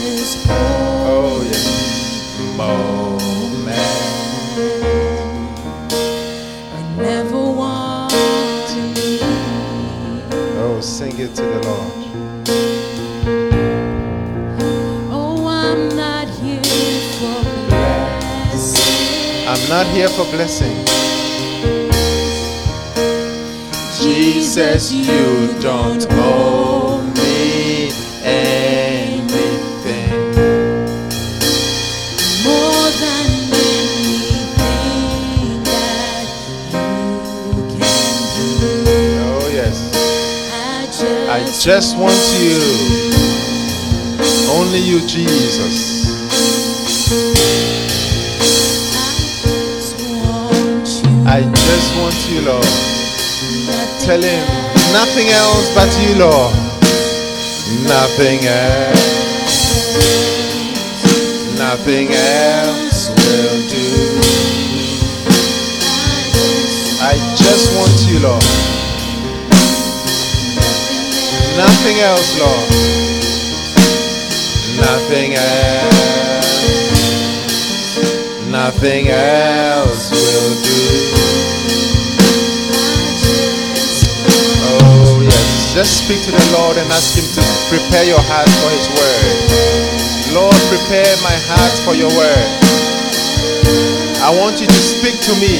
this Oh, yes. Moment. I never want to leave. Oh, sing it to the Lord. Oh, I'm not here for blessing. I'm not here for blessing. Jesus, you don't owe just, want you. Only you, Jesus. I just want you, Lord. Tell him nothing else but you, Lord. Nothing else. Nothing else will do. I just want you, Lord. Nothing else, Lord. Nothing else. Nothing else will do. Oh, yes. Just speak to the Lord and ask Him to prepare your heart for His word. Lord, prepare my heart for your word. I want you to speak to me.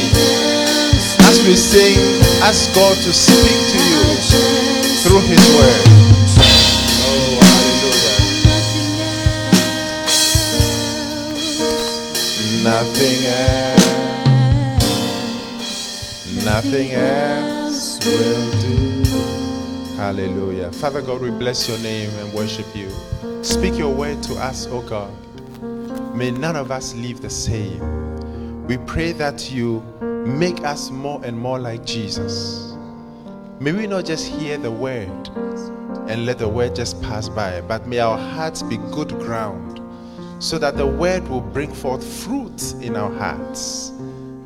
As we sing, ask God to speak to you through His word. Oh, hallelujah. Nothing else, nothing else will do. Hallelujah. Father God, we bless your name and worship you. Speak your word to us, O God. May none of us leave the same. We pray that you make us more and more like Jesus. May we not just hear the word and let the word just pass by, but may our hearts be good ground so that the word will bring forth fruit in our hearts.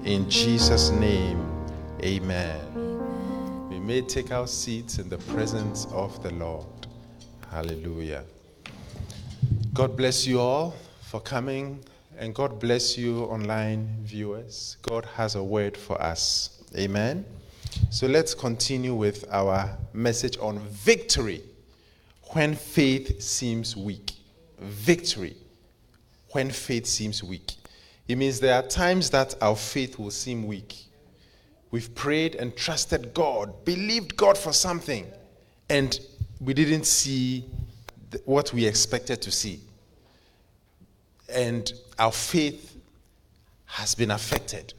In Jesus' name, amen. We may take our seats in the presence of the Lord. Hallelujah. God bless you all for coming, and God bless you, online viewers. God has a word for us. Amen. So let's continue with our message on victory when faith seems weak. Victory when faith seems weak. It means there are times that our faith will seem weak. We've prayed and trusted God, believed God for something, and we didn't see what we expected to see. And our faith has been affected.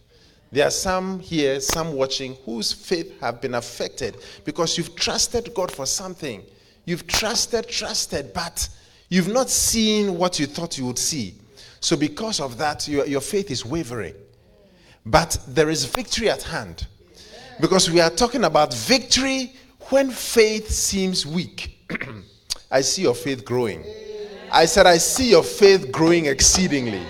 There are some here, some watching, whose faith have been affected because you've trusted God for something. You've trusted, trusted, but you've not seen what you thought you would see. So, because of that, your, your faith is wavering. But there is victory at hand. Because we are talking about victory when faith seems weak. I see your faith growing. I said, I see your faith growing exceedingly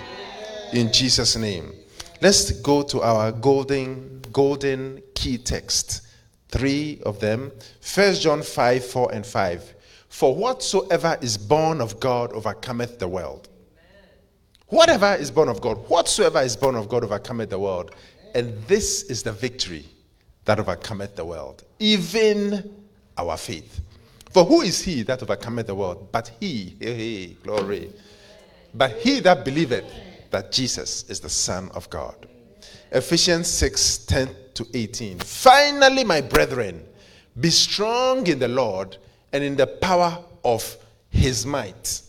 in Jesus' name. Let's go to our golden, golden key text. Three of them. First John 5, 4, and 5. For whatsoever is born of God overcometh the world. Whatever is born of God, whatsoever is born of God overcometh the world. And this is the victory that overcometh the world, even our faith. For who is he that overcometh the world? But he, hey, hey, glory. But he that believeth that Jesus is the Son of God. Ephesians 6 10 to 18. Finally, my brethren, be strong in the Lord and in the power of his might.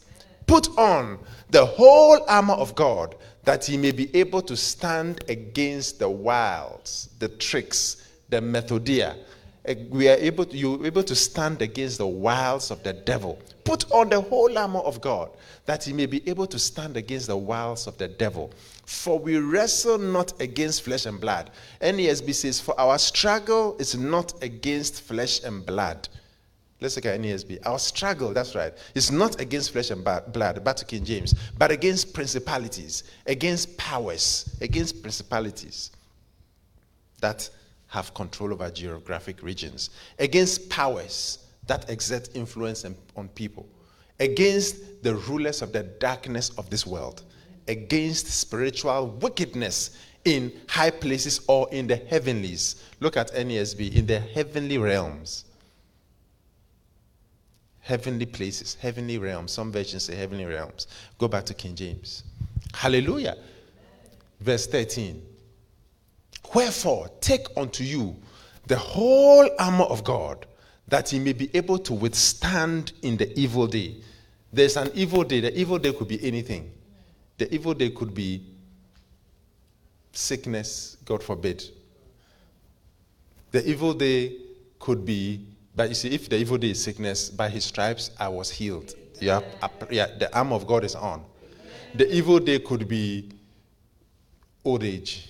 Put on the whole armor of God that he may be able to stand against the wiles, the tricks, the methodia. Eh, We are able to, you're able to stand against the wiles of the devil. Put on the whole armor of God that he may be able to stand against the wiles of the devil. For we wrestle not against flesh and blood. NASB says, For our struggle is not against flesh and blood. Let's look at NASB. Our struggle, that's right, is not against flesh and blood, back to King James, but against principalities, against powers, against principalities that have control over geographic regions, against powers that exert influence on- people, against the rulers of the darkness of this world, against spiritual wickedness in high places or in the heavenlies. Look at NASB, in the heavenly realms. Heavenly places, heavenly realms. Some versions say heavenly realms. Go back to King James. Hallelujah. Verse 13. Wherefore, take unto you the whole armor of God, that he may be able to withstand in the evil day. There's an evil day. The evil day could be anything. The evil day could be sickness, God forbid. The evil day could be, but you see, if the evil day is sickness, by his stripes I was healed. Yeah, yeah, the arm of God is on. The evil day could be old age.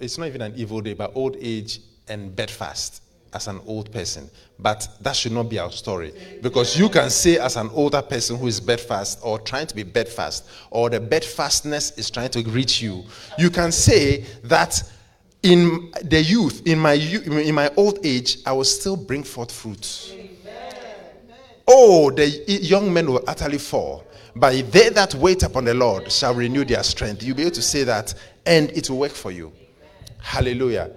It's not even an evil day, but old age and bedfast as an old person. But that should not be our story. Because you can say, as an older person who is bedfast or trying to be bedfast, or the bedfastness is trying to reach you, you can say that in the youth, in my, in my old age, I will still bring forth fruit. Oh, the young men will utterly fall. But they that wait upon the Lord shall renew their strength. You'll be able to say that, and it will work for you. Hallelujah.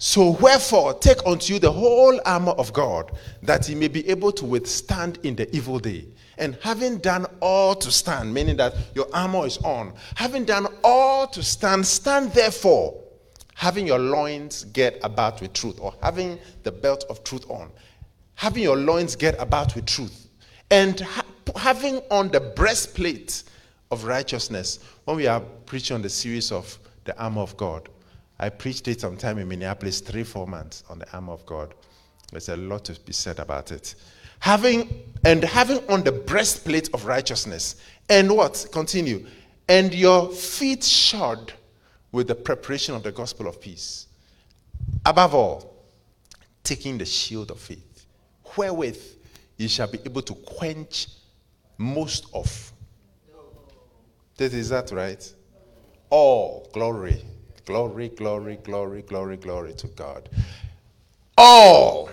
So, wherefore, take unto you the whole armor of God, that ye may be able to withstand in the evil day. And having done all to stand, meaning that your armor is on, having done all to stand, stand therefore, having your loins get about with truth, or having the belt of truth on, having your loins get about with truth, and ha- having on the breastplate of righteousness. When we are preaching on the series of the armor of God, I preached it sometime in Minneapolis, three, four months on the armor of God. There's a lot to be said about it. Having and having on the breastplate of righteousness, and what? Continue. And your feet shod with the preparation of the gospel of peace. Above all, taking the shield of faith, wherewith you shall be able to quench most of. This Is that right? All glory Glory, glory, glory, glory, glory to God. All,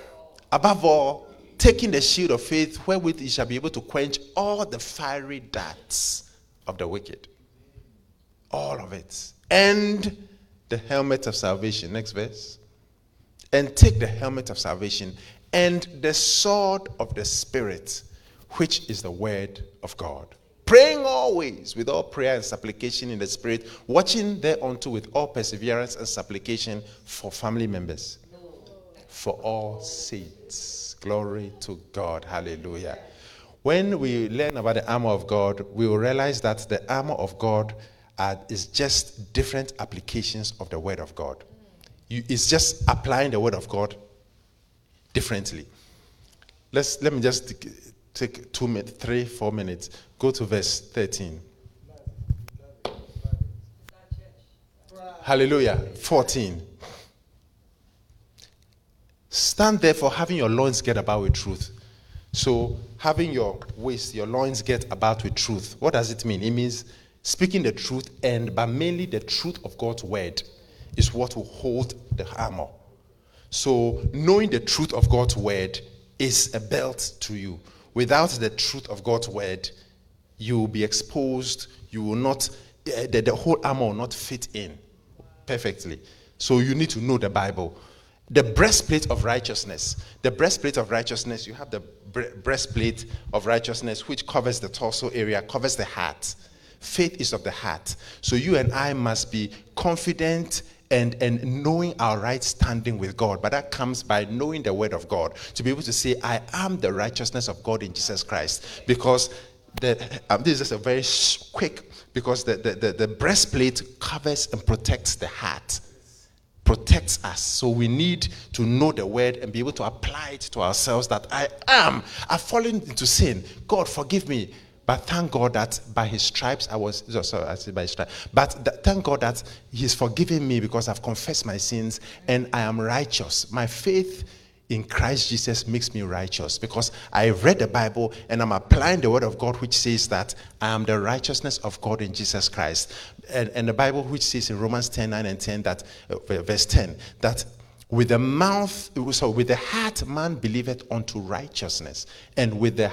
above all, taking the shield of faith, wherewith ye shall be able to quench all the fiery darts of the wicked. All of it. And the helmet of salvation. Next verse. And take the helmet of salvation and the sword of the Spirit, which is the word of God praying always with all prayer and supplication in the Spirit, watching thereunto with all perseverance and supplication for family members, for all saints. Glory to God. Hallelujah. When we learn about the armor of God, we will realize that the armor of God uh, is just different applications of the Word of God. You, it's just applying the Word of God differently. Let's, let me just take two minutes, three, four minutes. Go to verse 13. Hallelujah. 14. Stand therefore, having your loins get about with truth. So, having your waist, your loins get about with truth. What does it mean? It means speaking the truth, and but mainly the truth of God's word is what will hold the armor. So, knowing the truth of God's word is a belt to you. Without the truth of God's word, you will be exposed. You will not, eh, the, the whole armor will not fit in perfectly. So you need to know the Bible. The breastplate of righteousness. The breastplate of righteousness, you have the breastplate of righteousness, which covers the torso area, covers the heart. Faith is of the heart. So you and I must be confident and, and knowing our right standing with God. But that comes by knowing the word of God. To be able to say, I am the righteousness of God in Jesus Christ. Because the, um, this is a very quick, because the, the, the, the breastplate covers and protects the heart protects us. So we need to know the word and be able to apply it to ourselves that I am. I've fallen into sin. God, forgive me. But thank God that by his stripes I was sorry, I said by his stripes. But th- thank God that he's forgiven me because I've confessed my sins and I am righteous. My faith in Christ Jesus makes me righteous because I read the Bible and I'm applying the word of God which says that I am the righteousness of God in Jesus Christ. And, and the Bible which says in Romans 10 9 and 10 that uh, verse 10 that with the mouth, so with the heart man believeth unto righteousness, and with the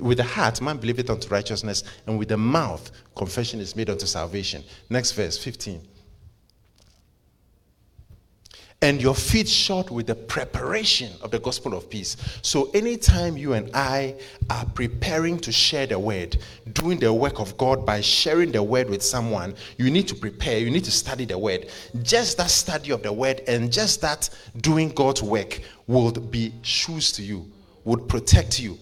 with the heart man believeth unto righteousness, and with the mouth confession is made unto salvation. Next verse, 15 and your feet shod with the preparation of the gospel of peace. So, anytime you and I are preparing to share the word, doing the work of God by sharing the word with someone, you need to prepare, you need to study the word. Just that study of the word and just that doing God's work would be shoes to you, would protect you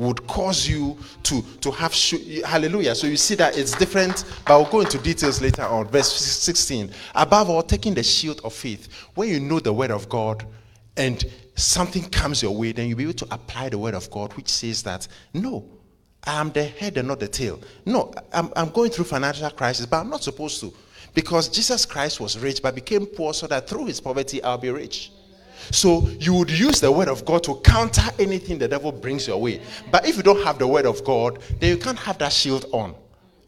would cause you to to have sh- hallelujah. So you see that it's different but we'll go into details later on. Verse 16 above all taking the shield of faith. When you know the word of god and something comes your way then you'll be able to apply the word of god which says that no i'm the head and not the tail. No i'm, I'm going through financial crisis but i'm not supposed to. Because jesus christ was rich but became poor so that through his poverty i'll be rich so you would use the word of God to counter anything the devil brings your way. But if you don't have the word of God, then you can't have that shield on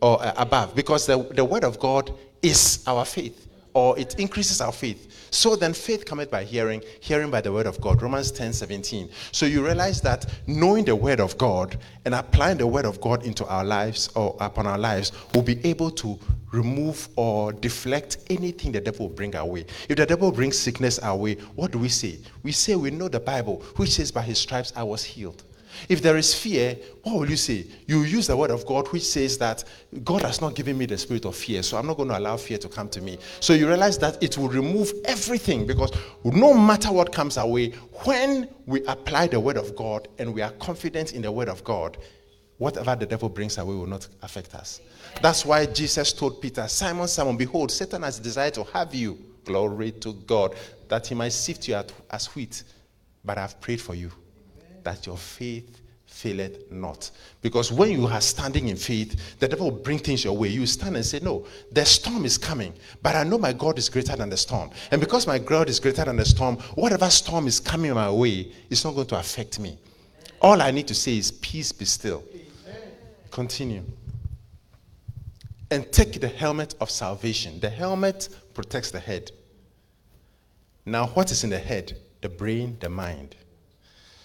or uh, above because the, the word of God is our faith or it increases our faith. So then faith cometh by hearing, hearing by the word of God. Romans 10 17. So you realize that knowing the word of God and applying the word of God into our lives or upon our lives will be able to remove or deflect anything the devil will bring our way. If the devil brings sickness our way, what do we say? We say we know the Bible, which says, By his stripes I was healed. If there is fear, what will you say? You use the word of God, which says that God has not given me the spirit of fear, so I'm not going to allow fear to come to me. So you realize that it will remove everything because no matter what comes our way, when we apply the word of God and we are confident in the word of God, whatever the devil brings our way will not affect us. That's why Jesus told Peter, Simon, Simon, behold, Satan has desired to have you. Glory to God, that he might sift you as wheat. But I've prayed for you that your faith faileth not. Because when you are standing in faith, the devil will bring things your way. You stand and say, No, the storm is coming, but I know my God is greater than the storm. And because my God is greater than the storm, whatever storm is coming my way, is not going to affect me. All I need to say is, Peace be still. Continue. And take the helmet of salvation. The helmet protects the head. Now, what is in the head? The brain, the mind.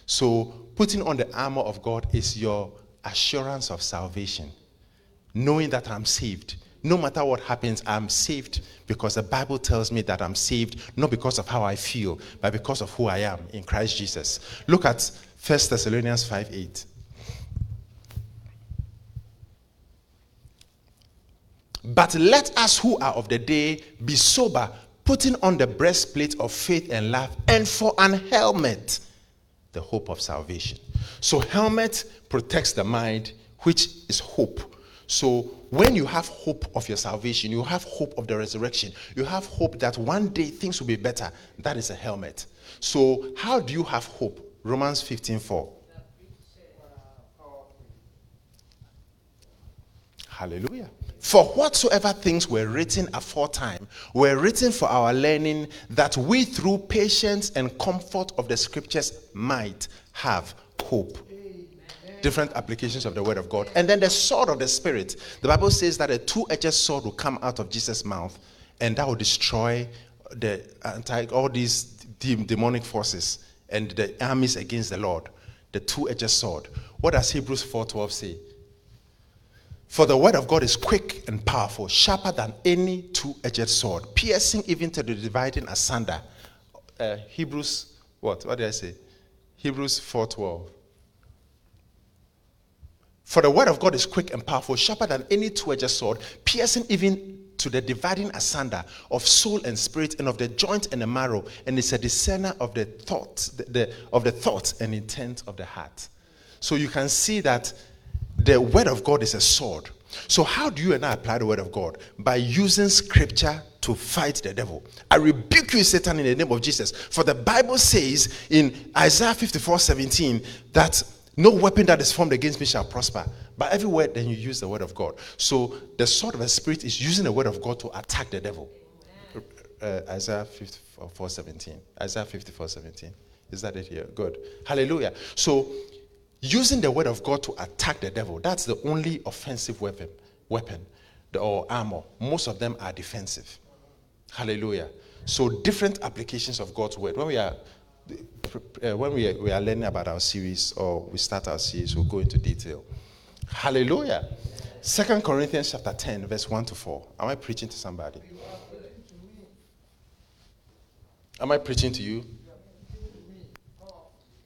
So, putting on the armor of God is your assurance of salvation, knowing that I'm saved. No matter what happens, I'm saved because the Bible tells me that I'm saved not because of how I feel, but because of who I am in Christ Jesus. Look at 1 Thessalonians 5 8. But let us who are of the day be sober, putting on the breastplate of faith and love, and for an helmet the hope of salvation. So, helmet protects the mind, which is hope. So, when you have hope of your salvation, you have hope of the resurrection, you have hope that one day things will be better. That is a helmet. So, how do you have hope? Romans 15 4. Hallelujah. For whatsoever things were written aforetime were written for our learning, that we through patience and comfort of the scriptures might have hope. Different applications of the word of God. And then the sword of the spirit. The Bible says that a two-edged sword will come out of Jesus' mouth, and that will destroy the anti all these demonic forces and the armies against the Lord. The two-edged sword. What does Hebrews 4:12 say? For the word of God is quick and powerful, sharper than any two edged sword, piercing even to the dividing asunder. Uh, Hebrews, what? What did I say? Hebrews 4:12. For the word of God is quick and powerful, sharper than any two edged sword, piercing even to the dividing asunder of soul and spirit and of the joint and the marrow, and is a discerner of the thoughts, the, the, of the thoughts and intent of the heart. So you can see that the word of God is a sword. So, how do you and I apply the word of God? By using scripture to fight the devil. I rebuke you, Satan, in the name of Jesus. For the Bible says in Isaiah 54 17 that no weapon that is formed against me shall prosper. But every word, then you use the word of God. So, the sword of the Spirit is using the word of God to attack the devil. Uh, Isaiah 54 17. Isaiah 54 17. Is that it here? Good. Hallelujah. So, using the word of God to attack the devil, that's the only offensive weapon, weapon or armor. Most of them are defensive. Hallelujah. So different applications of God's word. When we are uh, when we are, we are learning about our series or we start our series, we'll go into detail. Hallelujah. Second Corinthians chapter 10, verse 1 to 4. Am I preaching to somebody? Am I preaching to you?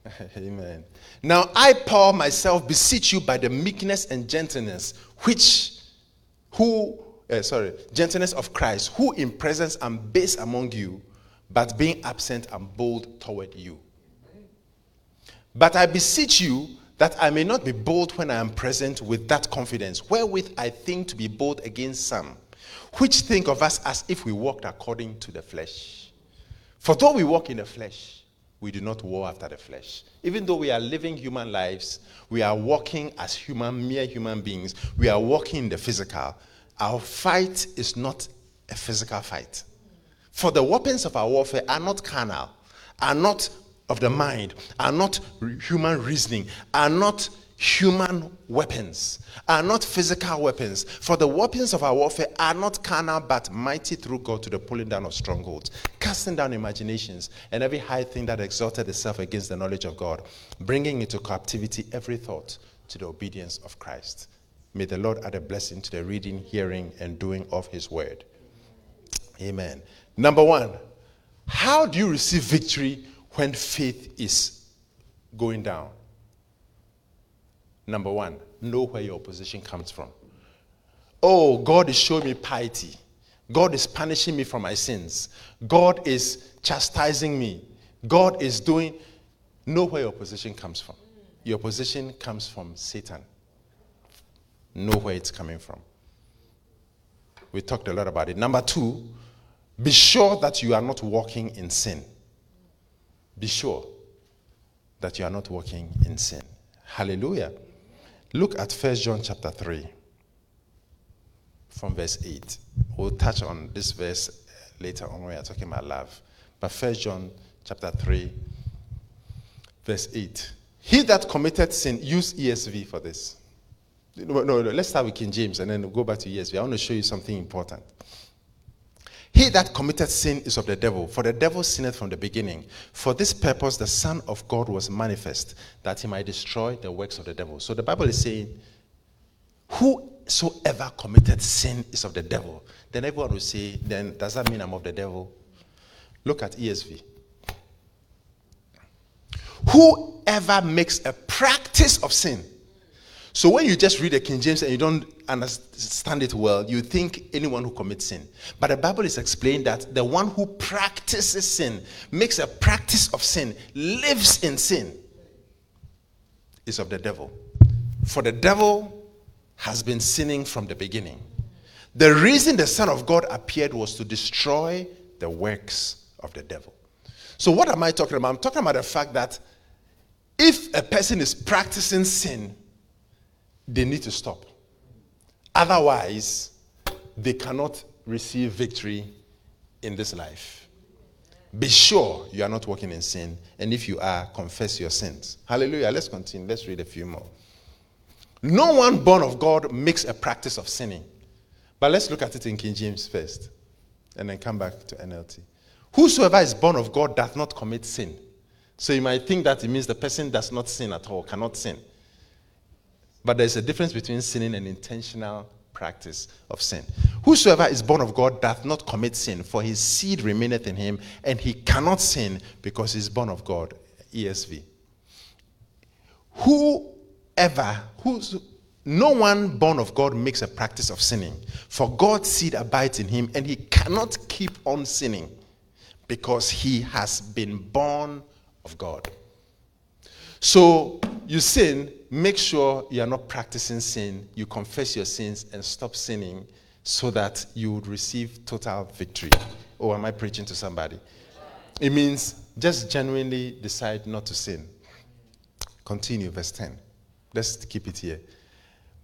Amen. Now I, Paul, myself beseech you by the meekness and gentleness which, who, uh, sorry, gentleness of Christ, who in presence am base among you, but being absent am bold toward you. But I beseech you that I may not be bold when I am present with that confidence, wherewith I think to be bold against some, which think of us as if we walked according to the flesh. For though we walk in the flesh, we do not war after the flesh. Even though we are living human lives, we are walking as human, mere human beings. We are walking in the physical. Our fight is not a physical fight. For the weapons of our warfare are not carnal, are not of the mind, are not human reasoning, are not human weapons, are not physical weapons. For the weapons of our warfare are not carnal, but mighty through God to the pulling down of strongholds, casting down imaginations, and every high thing that exalted itself against the knowledge of God, bringing into captivity every thought to the obedience of Christ. May the Lord add a blessing to the reading, hearing, and doing of his word. Amen. Number one, how do you receive victory when faith is going down? Number one, know where your opposition comes from. Oh, God is showing me piety. God is punishing me for my sins. God is chastising me. God is doing. Know where your opposition comes from. Your opposition comes from Satan. Know where it's coming from. We talked a lot about it. Number two, be sure that you are not walking in sin. Be sure that you are not walking in sin. Hallelujah. Look at 1 John chapter 3 from verse 8. We'll touch on this verse later on when we are talking about love. But 1 John chapter 3, verse 8. He that committed sin, use ESV for this. No, no, no, let's start with King James and then go back to ESV. I want to show you something important. He that committed sin is of the devil, for the devil sinned from the beginning. For this purpose, the Son of God was manifest, that he might destroy the works of the devil. So the Bible is saying, Whosoever committed sin is of the devil. Then everyone will say, Then does that mean I'm of the devil? Look at ESV. Whoever makes a practice of sin so when you just read the King James and you don't understand it well, you think anyone who commits sin. But the Bible is explaining that the one who practices sin, makes a practice of sin, lives in sin, is of the devil. For the devil has been sinning from the beginning. The reason the Son of God appeared was to destroy the works of the devil. So, what am I talking about? I'm talking about the fact that if a person is practicing sin, they need to stop. Otherwise, they cannot receive victory in this life. Be sure you are not walking in sin, and if you are, confess your sins. Hallelujah. Let's continue. Let's read a few more. No one born of God makes a practice of sinning. But let's look at it in King James first, and then come back to NLT. Whosoever is born of God does not commit sin. So you might think that it means the person does not sin at all, cannot sin. But there's a difference between sinning and intentional practice of sin. Whosoever is born of God doth not commit sin, for his seed remaineth in him, and he cannot sin because he is born of God. ESV. Whoever, who's, no one born of God makes a practice of sinning, for God's seed abides in him, and he cannot keep on sinning because he has been born of God. So you sin, make sure you are not practicing sin. You confess your sins and stop sinning so that you would receive total victory. Or am I preaching to somebody? It means just genuinely decide not to sin. Continue, verse 10. Let's keep it here.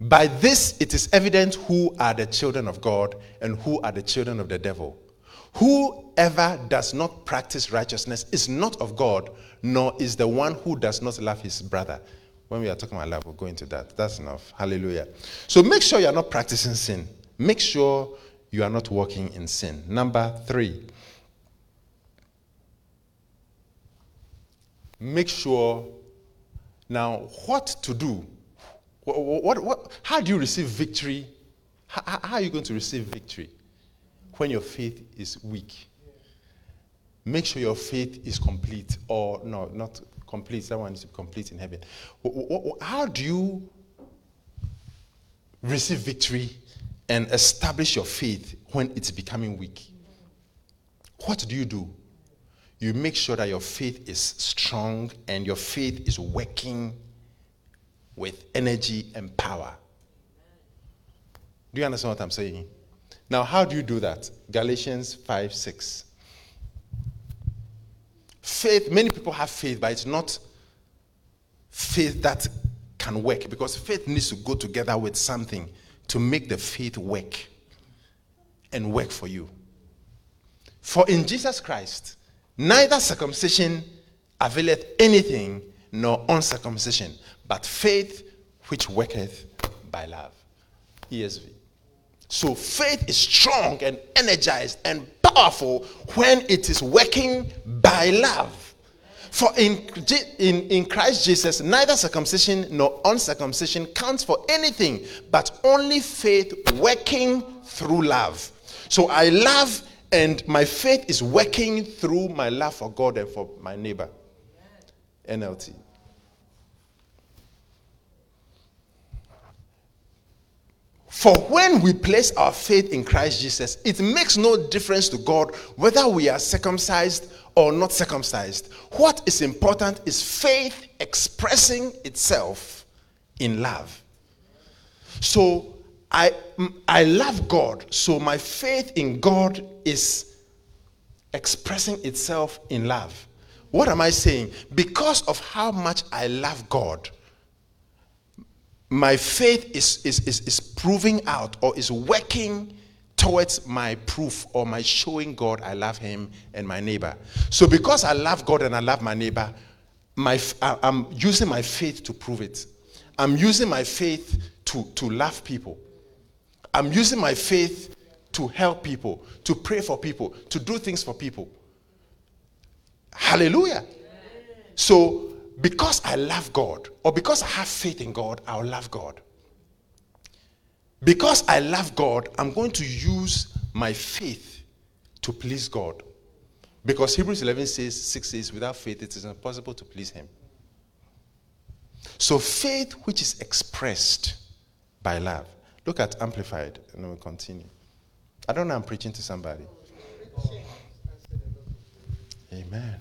By this it is evident who are the children of God and who are the children of the devil. Whoever does not practice righteousness is not of God, nor is the one who does not love his brother. When we are talking about love, we'll go into that. That's enough. Hallelujah. So make sure you are not practicing sin. Make sure you are not walking in sin. Number three, make sure now what to do. What, what, what, how do you receive victory? How, how are you going to receive victory when your faith is weak? Make sure your faith is complete, or no, not complete. That one is complete in heaven. How do you receive victory and establish your faith when it's becoming weak? What do you do? You make sure that your faith is strong and your faith is working with energy and power. Do you understand what I'm saying? Now, how do you do that? Galatians 5 6. Faith, many people have faith, but it's not faith that can work because faith needs to go together with something to make the faith work and work for you. For in Jesus Christ, neither circumcision availeth anything nor uncircumcision, but faith which worketh by love. ESV. So faith is strong and energized and powerful when it is working by love. For in, in, in Christ Jesus, neither circumcision nor uncircumcision counts for anything, but only faith working through love. So I love, and my faith is working through my love for God and for my neighbor. NLT. For when we place our faith in Christ Jesus, it makes no difference to God whether we are circumcised or not circumcised. What is important is faith expressing itself in love. So I, I love God, so my faith in God is expressing itself in love. What am I saying? Because of how much I love God, my faith is, is, is, is proving out or is working towards my proof or my showing God I love him and my neighbor. So because I love God and I love my neighbor, my, I'm using my faith to prove it. I'm using my faith to, to love people. I'm using my faith to help people, to pray for people, to do things for people. Hallelujah. So because I love God or because I have faith in God, I'll love God. Because I love God, I'm going to use my faith to please God. Because Hebrews 11 says, 6 says, without faith it is impossible to please Him. So faith which is expressed by love. Look at Amplified, and then we'll continue. I don't know, I'm preaching to somebody. Amen.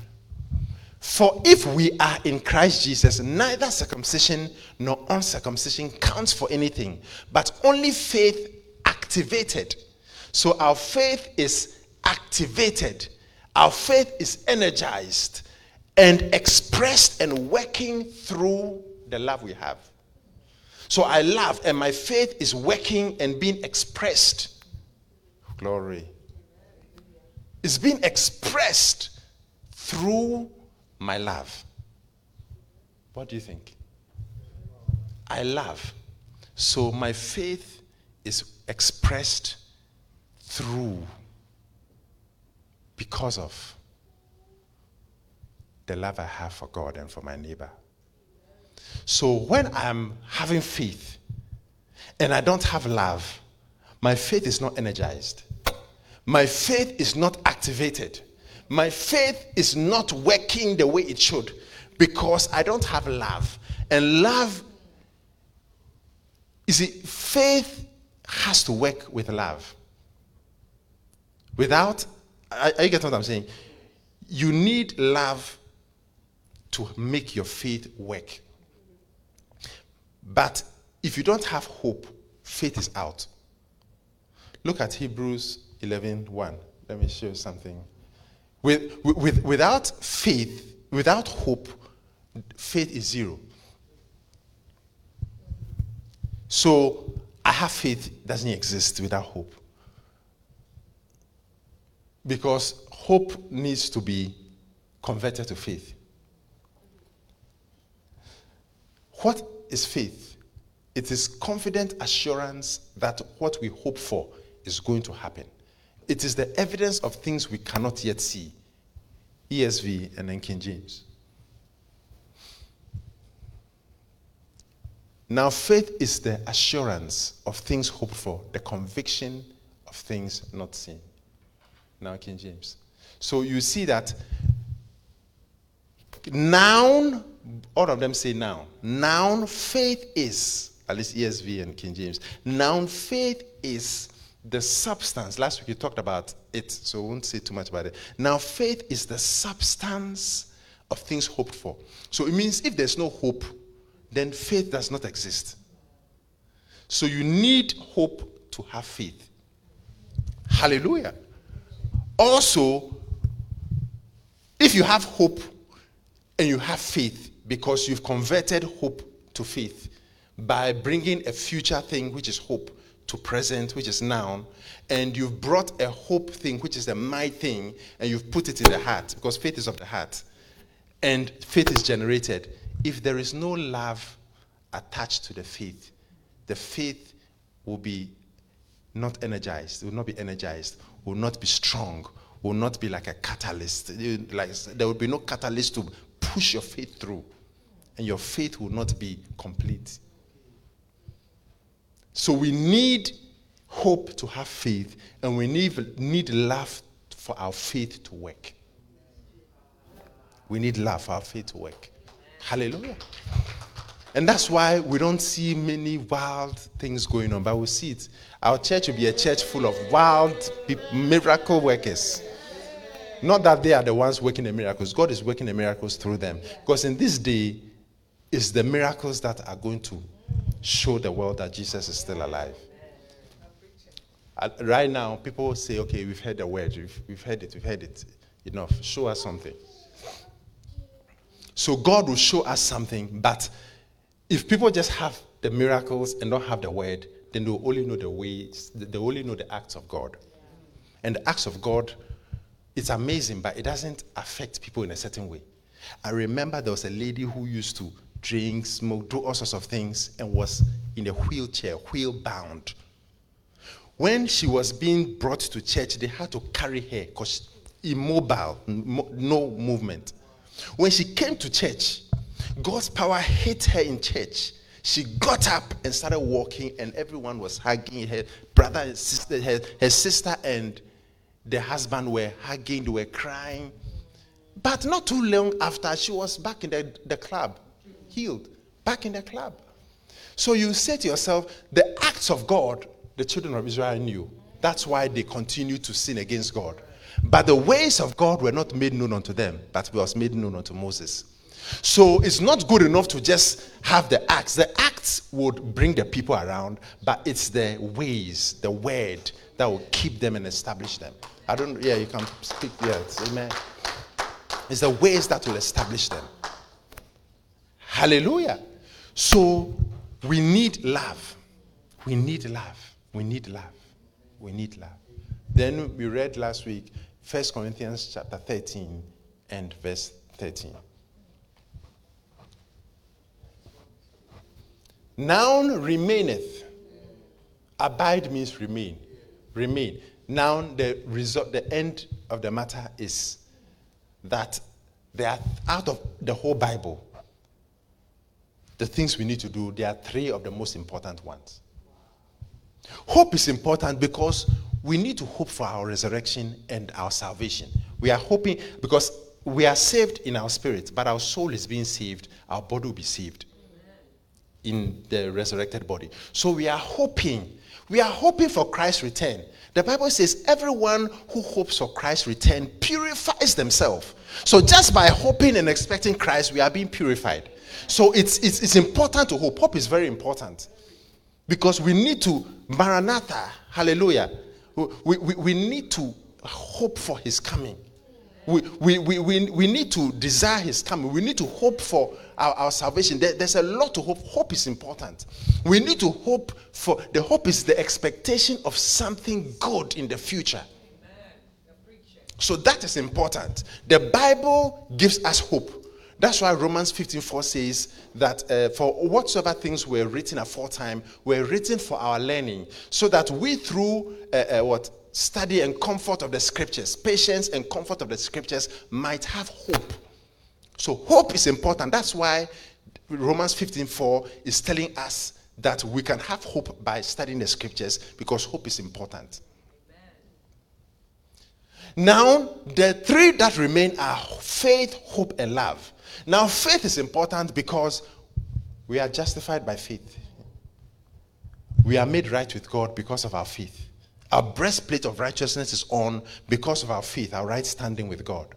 For if we are in Christ Jesus, neither circumcision nor uncircumcision counts for anything, but only faith activated. So our faith is activated, our faith is energized and expressed and working through the love we have. So I love, and my faith is working and being expressed. Glory. It's being expressed through my love. What do you think? I love. So my faith is expressed through, because of the love I have for God and for my neighbor. So when I'm having faith and I don't have love, my faith is not energized. My faith is not activated my faith is not working the way it should because I don't have love. And love, you see, faith has to work with love. Without, are you getting what I'm saying? You need love to make your faith work. But if you don't have hope, faith is out. Look at Hebrews 11 1. Let me show you something. With, with, without faith, without hope, faith is zero. So I have faith doesn't exist without hope. Because hope needs to be converted to faith. What is faith? It is confident assurance that what we hope for is going to happen. It is the evidence of things we cannot yet see. ESV and then King James. Now, faith is the assurance of things hoped for, the conviction of things not seen. Now, King James. So you see that noun, all of them say noun. Noun, faith is, at least ESV and King James. Noun, faith is the substance. Last week you talked about it, so we won't say too much about it. Now, faith is the substance of things hoped for. So it means if there's no hope, then faith does not exist. So you need hope to have faith. Hallelujah. Also, if you have hope and you have faith because you've converted hope to faith by bringing a future thing, which is hope, to present, which is noun, and you've brought a hope thing, which is a my thing, and you've put it in the heart because faith is of the heart, and faith is generated. If there is no love attached to the faith, the faith will be not energized, will not be energized, will not be strong, will not be like a catalyst. Like there will be no catalyst to push your faith through, and your faith will not be complete. So we need hope to have faith, and we need, need love for our faith to work. We need love for our faith to work. Hallelujah. And that's why we don't see many wild things going on, but we see it. Our church will be a church full of wild miracle workers. Not that they are the ones working the miracles, God is working the miracles through them. Because in this day, it's the miracles that are going to show the world that Jesus is still alive. Uh, right now, people say, okay, we've heard the word, we've, we've heard it, we've heard it. Enough. Show us something. So God will show us something, but if people just have the miracles and don't have the word, then they'll only know the ways, they only know the acts of God. And the acts of God, it's amazing, but it doesn't affect people in a certain way. I remember there was a lady who used to drink, smoke, do all sorts of things, and was in a wheelchair, wheel bound. When she was being brought to church, they had to carry her because immobile, no movement. When she came to church, God's power hit her in church. She got up and started walking, and everyone was hugging her brother and sister, her, her sister and the husband were hugging, they were crying. But not too long after, she was back in the, the club healed, back in the club. So you say to yourself, the acts of God, the children of Israel knew. That's why they continued to sin against God. But the ways of God were not made known unto them, but was made known unto Moses. So it's not good enough to just have the acts. The acts would bring the people around, but it's the ways, the word that will keep them and establish them. I don't, yeah, you can speak, yes, amen. It's the ways that will establish them. Hallelujah. So we need love. We need love. We need love. We need love. Then we read last week 1 Corinthians chapter 13 and verse 13. Noun remaineth. Abide means remain. Remain. Now the result, the end of the matter is that they are out of the whole Bible the things we need to do, there are three of the most important ones. Hope is important because we need to hope for our resurrection and our salvation. We are hoping because we are saved in our spirit, but our soul is being saved, our body will be saved in the resurrected body. So we are hoping. We are hoping for Christ's return. The Bible says everyone who hopes for Christ's return purifies themselves. So just by hoping and expecting Christ, we are being purified. So it's, it's, it's important to hope. Hope is very important because we need to, Maranatha, hallelujah, we, we, we need to hope for his coming. We, we, we, we, we need to desire his coming. We need to hope for our, our salvation. There, there's a lot to hope. Hope is important. We need to hope for the hope is the expectation of something good in the future. So that is important. The Bible gives us hope. That's why Romans 15:4 says that uh, for whatsoever things were written aforetime were written for our learning, so that we through uh, uh, what study and comfort of the scriptures, patience and comfort of the scriptures might have hope. So hope is important. That's why Romans 15:4 is telling us that we can have hope by studying the scriptures because hope is important. Now, the three that remain are faith, hope, and love. Now, faith is important because we are justified by faith. We are made right with God because of our faith. Our breastplate of righteousness is on because of our faith, our right standing with God.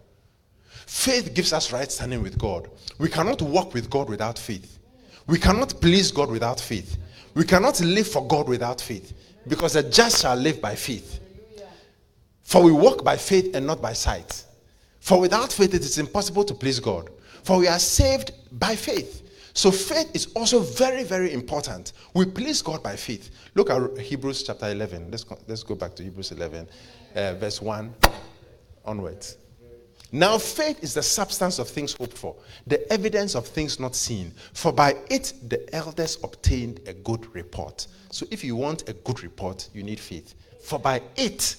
Faith gives us right standing with God. We cannot walk with God without faith. We cannot please God without faith. We cannot live for God without faith because the just shall live by faith. For we walk by faith and not by sight. For without faith, it is impossible to please God. For we are saved by faith. So faith is also very, very important. We please God by faith. Look at Hebrews chapter 11. Let's go, let's go back to Hebrews 11, uh, verse 1 onwards. Now, faith is the substance of things hoped for, the evidence of things not seen. For by it the elders obtained a good report. So, if you want a good report, you need faith. For by it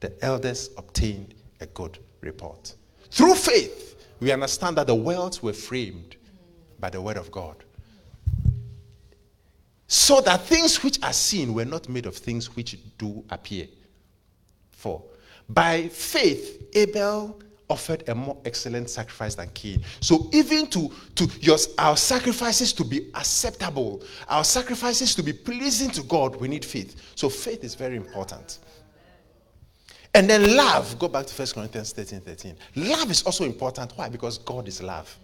the elders obtained a good report. Through faith, we understand that the worlds were framed by the word of God. So that things which are seen were not made of things which do appear. For by faith, Abel offered a more excellent sacrifice than Cain. So even to, to your, our sacrifices to be acceptable, our sacrifices to be pleasing to God, we need faith. So faith is very important. And then love, go back to 1 Corinthians 13 13. Love is also important. Why? Because God is love.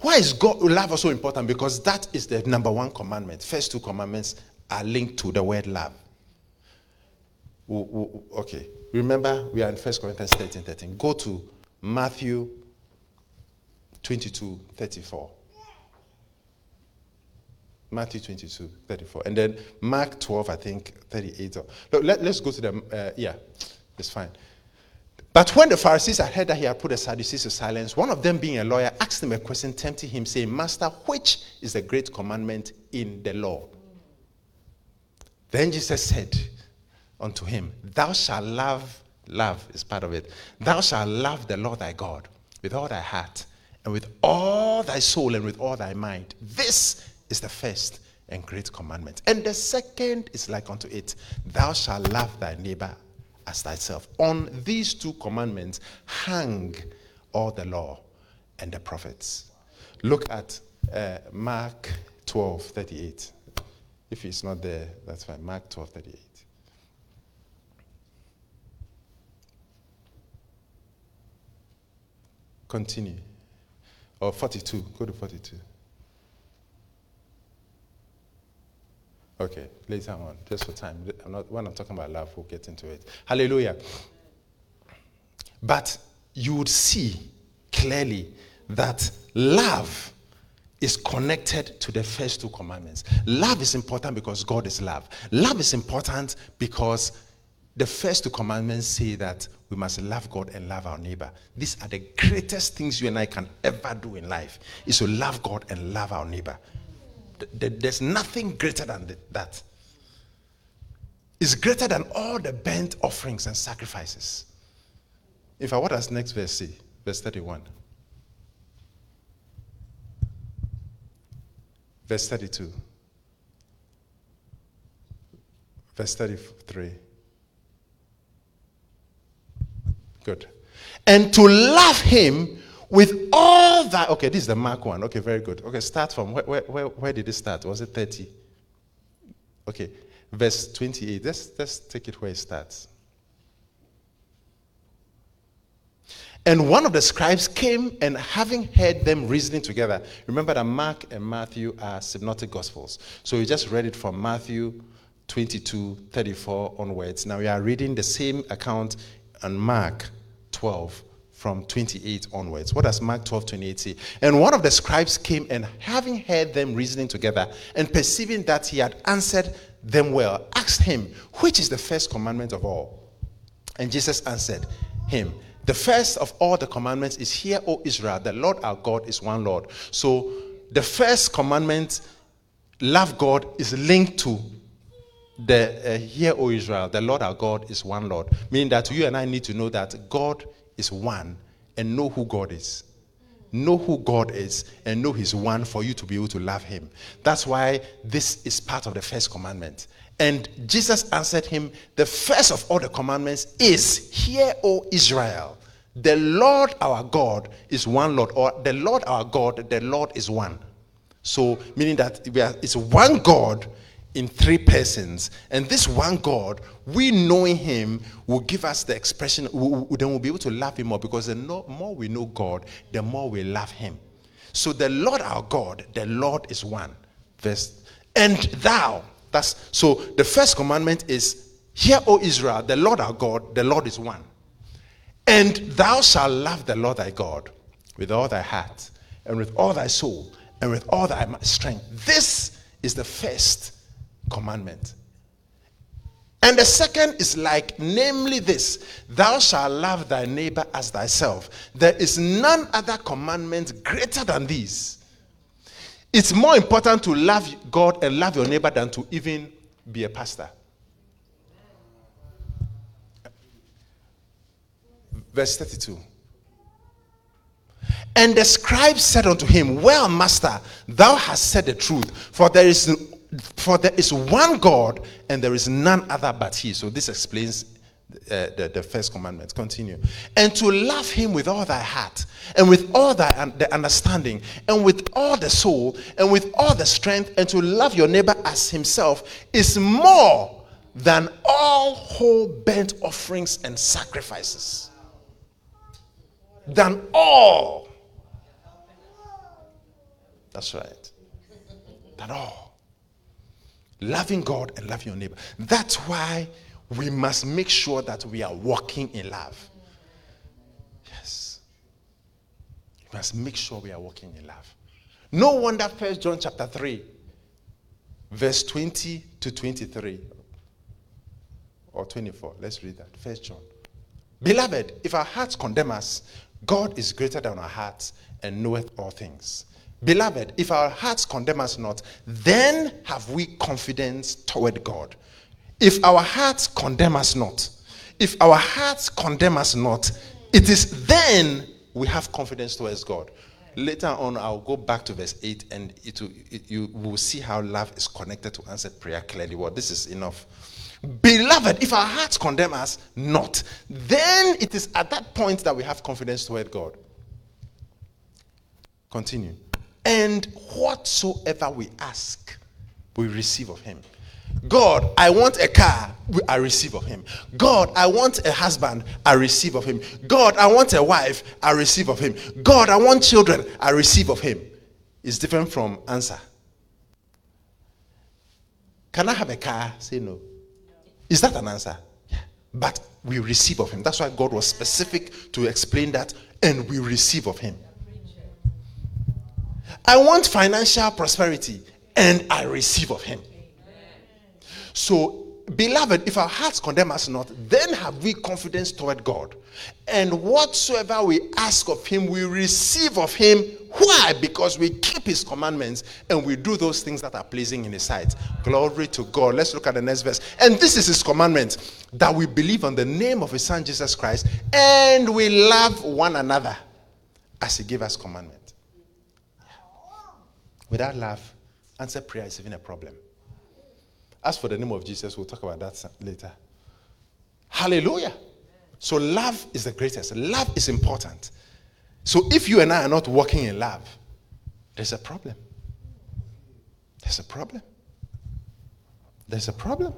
Why is God love also important? Because that is the number one commandment. First two commandments are linked to the word love. Okay. Remember, we are in 1 Corinthians 13 13. Go to Matthew 22 34. Matthew 22 34. And then Mark 12, I think 38. Look, let, us go to the, uh, yeah, it's fine. But when the Pharisees had heard that he had put the Sadducees to silence, one of them, being a lawyer, asked him a question, tempting him, saying, Master, which is the great commandment in the law? Then Jesus said unto him, Thou shalt love, love is part of it, thou shalt love the Lord thy God with all thy heart, and with all thy soul, and with all thy mind. This is the first and great commandment. And the second is like unto it, Thou shalt love thy neighbor as thyself. On these two commandments hang all the law and the prophets. Look at uh, Mark 12 38. If it's not there, that's fine. Mark 12 38. Continue. Or 42. Go to 42. Okay, later on, just for time. I'm not, when I'm talking about love, we'll get into it. Hallelujah. But you would see clearly that love is connected to the first two commandments. Love is important because God is love. Love is important because the first two commandments say that we must love God and love our neighbor. These are the greatest things you and I can ever do in life is to love God and love our neighbor. There's nothing greater than that. It's greater than all the burnt offerings and sacrifices. In fact, what does next verse say? Verse 31. Verse 32. Verse 33. Good. And to love him with all that. Okay, this is the Mark one. Okay, very good. Okay, start from where, where, where, did it start? Was it 30? Okay, verse 28. Let's, let's take it where it starts. And one of the scribes came and having heard them reasoning together, remember that Mark and Matthew are synoptic gospels. So we just read it from Matthew 22, 34 onwards. Now we are reading the same account on Mark 12, from 28 onwards. What does Mark 12, 28 say? And one of the scribes came and having heard them reasoning together and perceiving that he had answered them well, asked him, Which is the first commandment of all? And Jesus answered him, The first of all the commandments is, Hear, O Israel, the Lord our God is one Lord. So the first commandment, love God, is linked to the uh, Hear, O Israel, the Lord our God is one Lord. Meaning that you and I need to know that God is one and know who God is. know who God is and know He's one for you to be able to love Him. That's why this is part of the first commandment. And Jesus answered him, The first of all the commandments is, Hear, O Israel, the Lord our God is one Lord, or the Lord our God, the Lord is one. So, meaning that we are, it's one God in three persons, and this one God, we knowing Him, will give us the expression. we- we- then we'll be able to love Him more because the no- more we know God, the more we love Him. So, the Lord our God, the Lord is one. Verse, and thou. That's so. The first commandment is, "Hear, O Israel, the Lord our God, the Lord is one." And thou shalt love the Lord thy God with all thy heart, and with all thy soul, and with all thy strength. This is the first commandment. And the second is like, namely, this Thou shalt love thy neighbor as thyself. There is none other commandment greater than these. It's more important to love God and love your neighbor than to even be a pastor. Verse 32. And the scribe said unto him, Well, master, thou hast said the truth, for there is for there is one God, and there is none other but He. So this explains uh, the, the first commandment. Continue. And to love Him with all thy heart, and with all thy un- the understanding, and with all the soul, and with all the strength, and to love your neighbor as himself is more than all whole burnt offerings and sacrifices. Than all. That's right. Than all. Loving God and loving your neighbor. That's why we must make sure that we are walking in love. Yes. We must make sure we are walking in love. No wonder First John chapter 3, verse 20 to 23 or 24. Let's read that. First John. Beloved, if our hearts condemn us, God is greater than our hearts and knoweth all things. Beloved, if our hearts condemn us not, then have we confidence toward God. If our hearts condemn us not, if our hearts condemn us not, it is then we have confidence towards God. Later on, I'll go back to verse 8 and it will, it, you will see how love is connected to answered prayer clearly. Well, this is enough. Beloved, if our hearts condemn us not, then it is at that point that we have confidence toward God. Continue. And whatsoever we ask, we receive of Him. God, I want a car, I receive of Him. God, I want a husband, I receive of Him. God, I want a wife, I receive of Him. God, I want children, I receive of Him. It's different from answer. Can I have a car? Say no. Is that an answer? But we receive of him. That's why God was specific to explain that, and we receive of him. I want financial prosperity, and I receive of him. So, beloved, if our hearts condemn us not, then have we confidence toward God. And whatsoever we ask of him, we receive of him. Why? Because we keep his commandments and we do those things that are pleasing in his sight. Glory to God. Let's look at the next verse. And this is his commandment that we believe on the name of his son Jesus Christ and we love one another as he gave us commandment. Without love, answer prayer is even a problem. As for the name of Jesus, we'll talk about that later. Hallelujah. So, love is the greatest. Love is important. So, if you and I are not walking in love, there's a problem. There's a problem. There's a problem.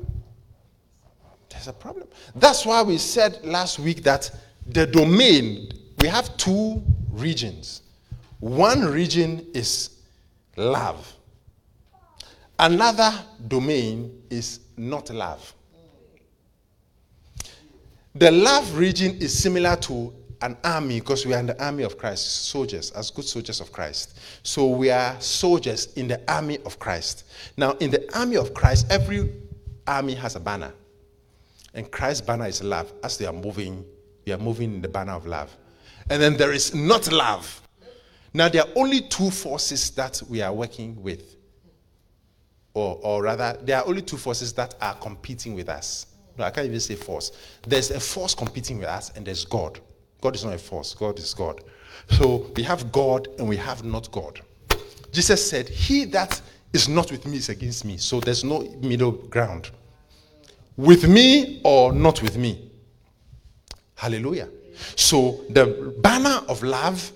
There's a problem. That's why we said last week that the domain, we have two regions. One region is love, another domain is not love. The love region is similar to an army because we are in the army of Christ, soldiers, as good soldiers of Christ. So we are soldiers in the army of Christ. Now, in the army of Christ, every army has a banner. And Christ's banner is love. As they are moving, we are moving in the banner of love. And then there is not love. Now, there are only two forces that we are working with. Or, or rather, there are only two forces that are competing with us. No, I can't even say force. There's a force competing with us, and there's God. God is not a force, God is God. So we have God and we have not God. Jesus said, He that is not with me is against me. So there's no middle ground. With me or not with me. Hallelujah. So the banner of love,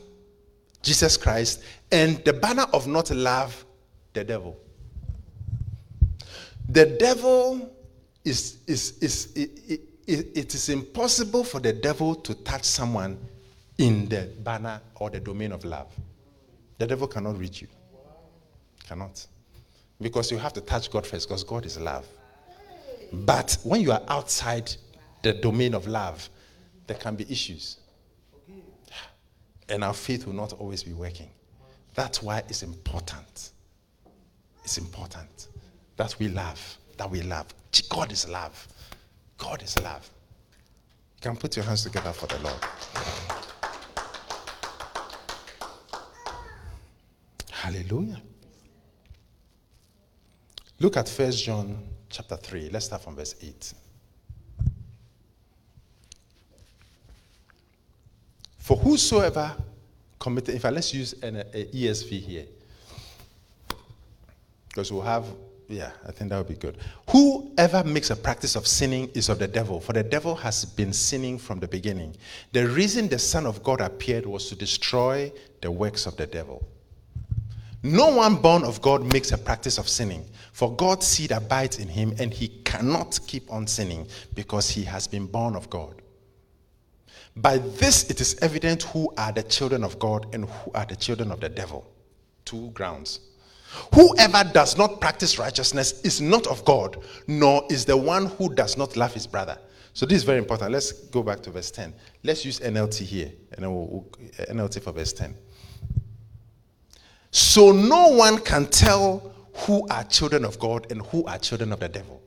Jesus Christ, and the banner of not love, the devil. The devil is, is, is, it, it, it is impossible for the devil to touch someone in the banner or the domain of love. The devil cannot reach you. Cannot. Because you have to touch God first, because God is love. But when you are outside the domain of love, there can be issues. And our faith will not always be working. That's why it's important. It's important that we love, that we love. God is love. God is love. You can put your hands together for the Lord. Hallelujah. Look at First John chapter 3. Let's start from verse 8. For whosoever committed, in fact, let's use an a ESV here. Because we'll have, yeah, I think that would be good. Whoever makes a practice of sinning is of the devil, for the devil has been sinning from the beginning. The reason the Son of God appeared was to destroy the works of the devil. No one born of God makes a practice of sinning, for God's seed abides in him, and he cannot keep on sinning because he has been born of God. By this it is evident who are the children of God and who are the children of the devil. Two grounds. Whoever does not practice righteousness is not of God, nor is the one who does not love his brother. So this is very important. Let's go back to verse 10. Let's use NLT here, and we'll, NLT for verse 10. So no one can tell who are children of God and who are children of the devil.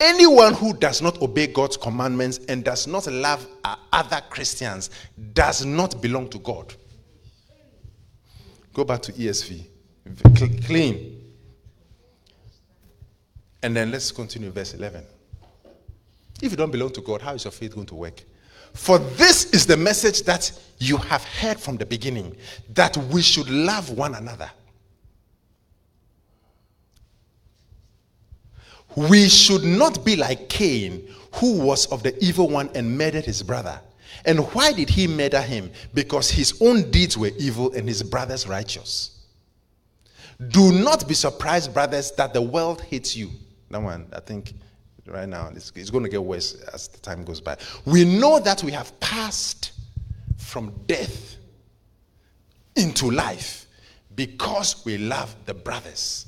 Anyone who does not obey God's commandments and does not love other Christians does not belong to God. Go back to ESV. Clean. And then let's continue verse 11. If you don't belong to God, how is your faith going to work? For this is the message that you have heard from the beginning that we should love one another. We should not be like Cain, who was of the evil one and murdered his brother. And why did he murder him? Because his own deeds were evil and his brother's righteous. Do not be surprised, brothers, that the world hates you. That one, I think right now. It's, it's going to get worse as the time goes by. We know that we have passed from death into life because we love the brothers.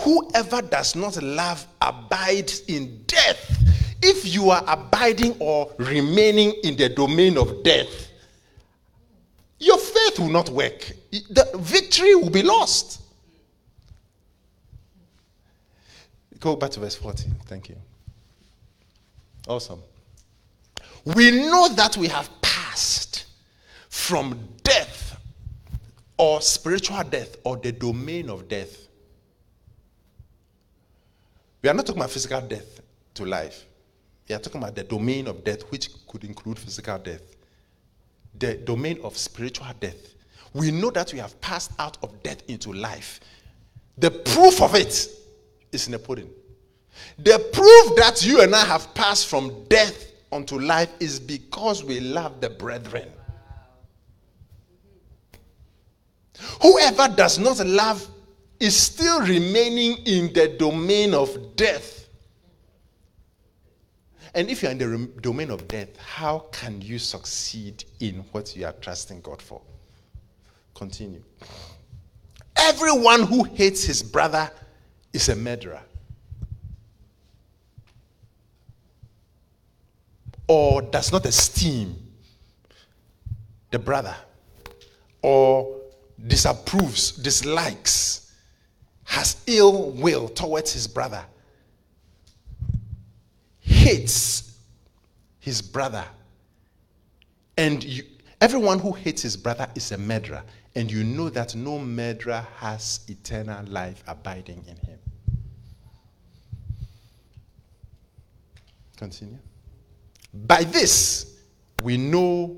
Whoever does not love abides in death. If you are abiding or remaining in the domain of death, your faith will not work. The victory will be lost. Go back to verse 14. Thank you. Awesome. We know that we have passed from death or spiritual death or the domain of death. We are not talking about physical death to life. We are talking about the domain of death, which could include physical death, the domain of spiritual death. We know that we have passed out of death into life. The proof of it is in the pudding. The proof that you and I have passed from death unto life is because we love the brethren. Whoever does not love is still remaining in the domain of death. And if you're in the re- domain of death, how can you succeed in what you are trusting God for? Continue. Everyone who hates his brother is a murderer. or does not esteem the brother or disapproves, dislikes, has ill will towards his brother, hates his brother, and you, everyone who hates his brother is a murderer, and you know that no murderer has eternal life abiding in him. Continue. By this, we know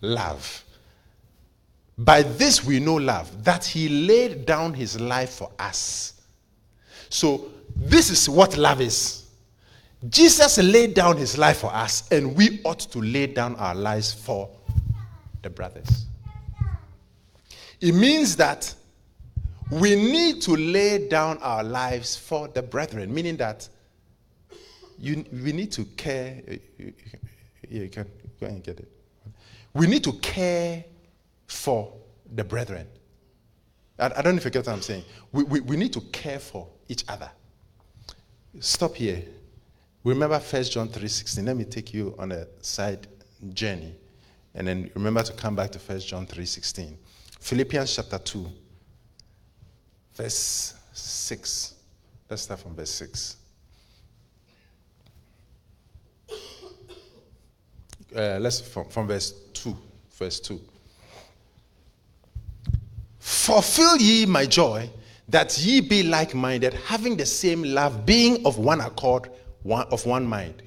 love. By this we know love, that he laid down his life for us. So, this is what love is. Jesus laid down his life for us, and we ought to lay down our lives for the brothers. It means that we need to lay down our lives for the brethren, meaning that you, we need to care. Yeah, you can go and get it. We need to care for the brethren. I, I don't know if you get what I'm saying. We, we, we need to care for each other. Stop here. Remember 1 John 3.16. Let me take you on a side journey. And then remember to come back to 1 John 3.16. Philippians chapter 2, verse 6. Let's start from verse 6. Uh, let's from, from verse 2. Verse 2. Fulfill ye my joy, that ye be like minded, having the same love, being of one accord, one, of one mind.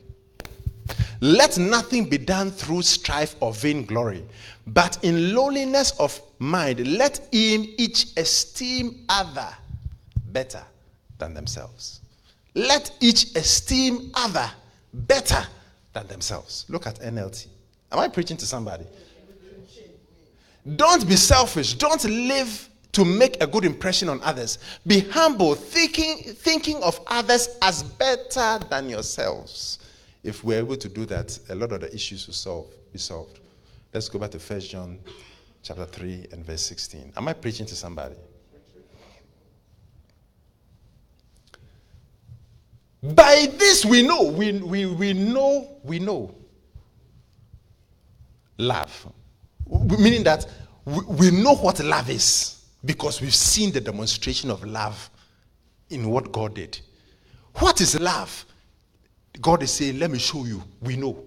Let nothing be done through strife or vainglory, but in lowliness of mind, let him each esteem other better than themselves. Let each esteem other better than themselves. Look at NLT. Am I preaching to somebody? Don't be selfish. Don't live to make a good impression on others. Be humble, thinking, thinking of others as better than yourselves. If we're able to do that, a lot of the issues will solve, be solved. Let's go back to 1 John chapter 3 and verse 16. Am I preaching to somebody? By this we know, we, we, we know, we know love. Meaning that we, we know what love is because we've seen the demonstration of love in what God did. What is love? God is saying, Let me show you. We know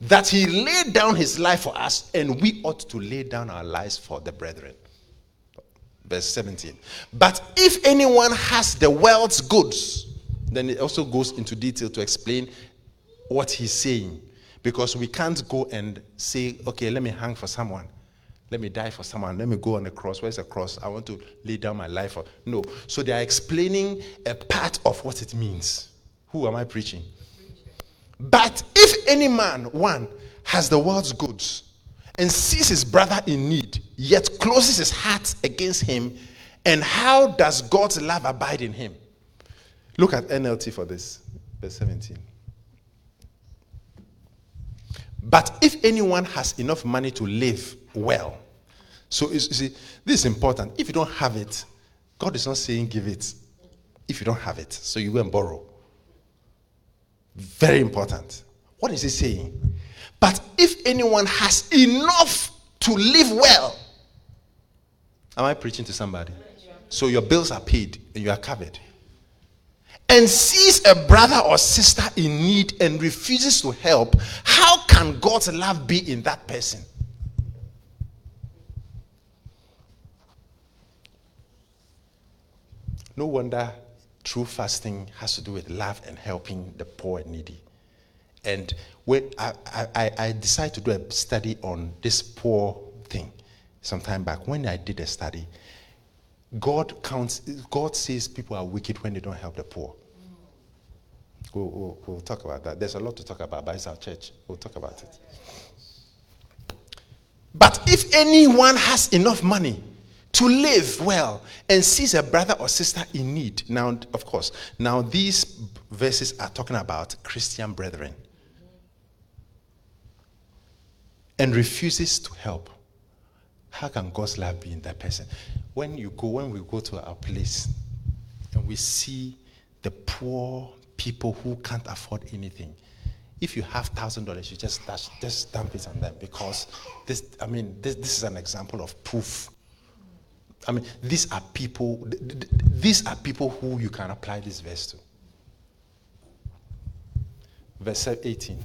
that He laid down His life for us, and we ought to lay down our lives for the brethren. Verse 17. But if anyone has the world's goods, then it also goes into detail to explain what he's saying. Because we can't go and say, okay, let me hang for someone. Let me die for someone. Let me go on the cross. Where's the cross? I want to lay down my life. No. So they are explaining a part of what it means. Who am I preaching? But if any man, one, has the world's goods and sees his brother in need, yet closes his heart against him, and how does God's love abide in him? Look at NLT for this, verse 17. But if anyone has enough money to live well, so you see, this is important. If you don't have it, God is not saying give it. If you don't have it, so you go and borrow. Very important. What is he saying? But if anyone has enough to live well, am I preaching to somebody? So your bills are paid and you are covered. And sees a brother or sister in need and refuses to help, how can God's love be in that person? No wonder true fasting has to do with love and helping the poor and needy. And when I, I, I decided to do a study on this poor thing some time back, when I did a study, God counts, God says people are wicked when they don't help the poor. We'll, we'll, we'll, talk about that. There's a lot to talk about, but it's our church. We'll talk about it. But if anyone has enough money to live well and sees a brother or sister in need, now, of course, now these verses are talking about Christian brethren and refuses to help, how can God's love be in that person? When you go, when we go to our place and we see the poor people who can't afford anything, if you have thousand dollars, you just dash, just dump it on them because this. I mean, this, this is an example of proof. I mean, these are people. These are people who you can apply this verse to. Verse 18.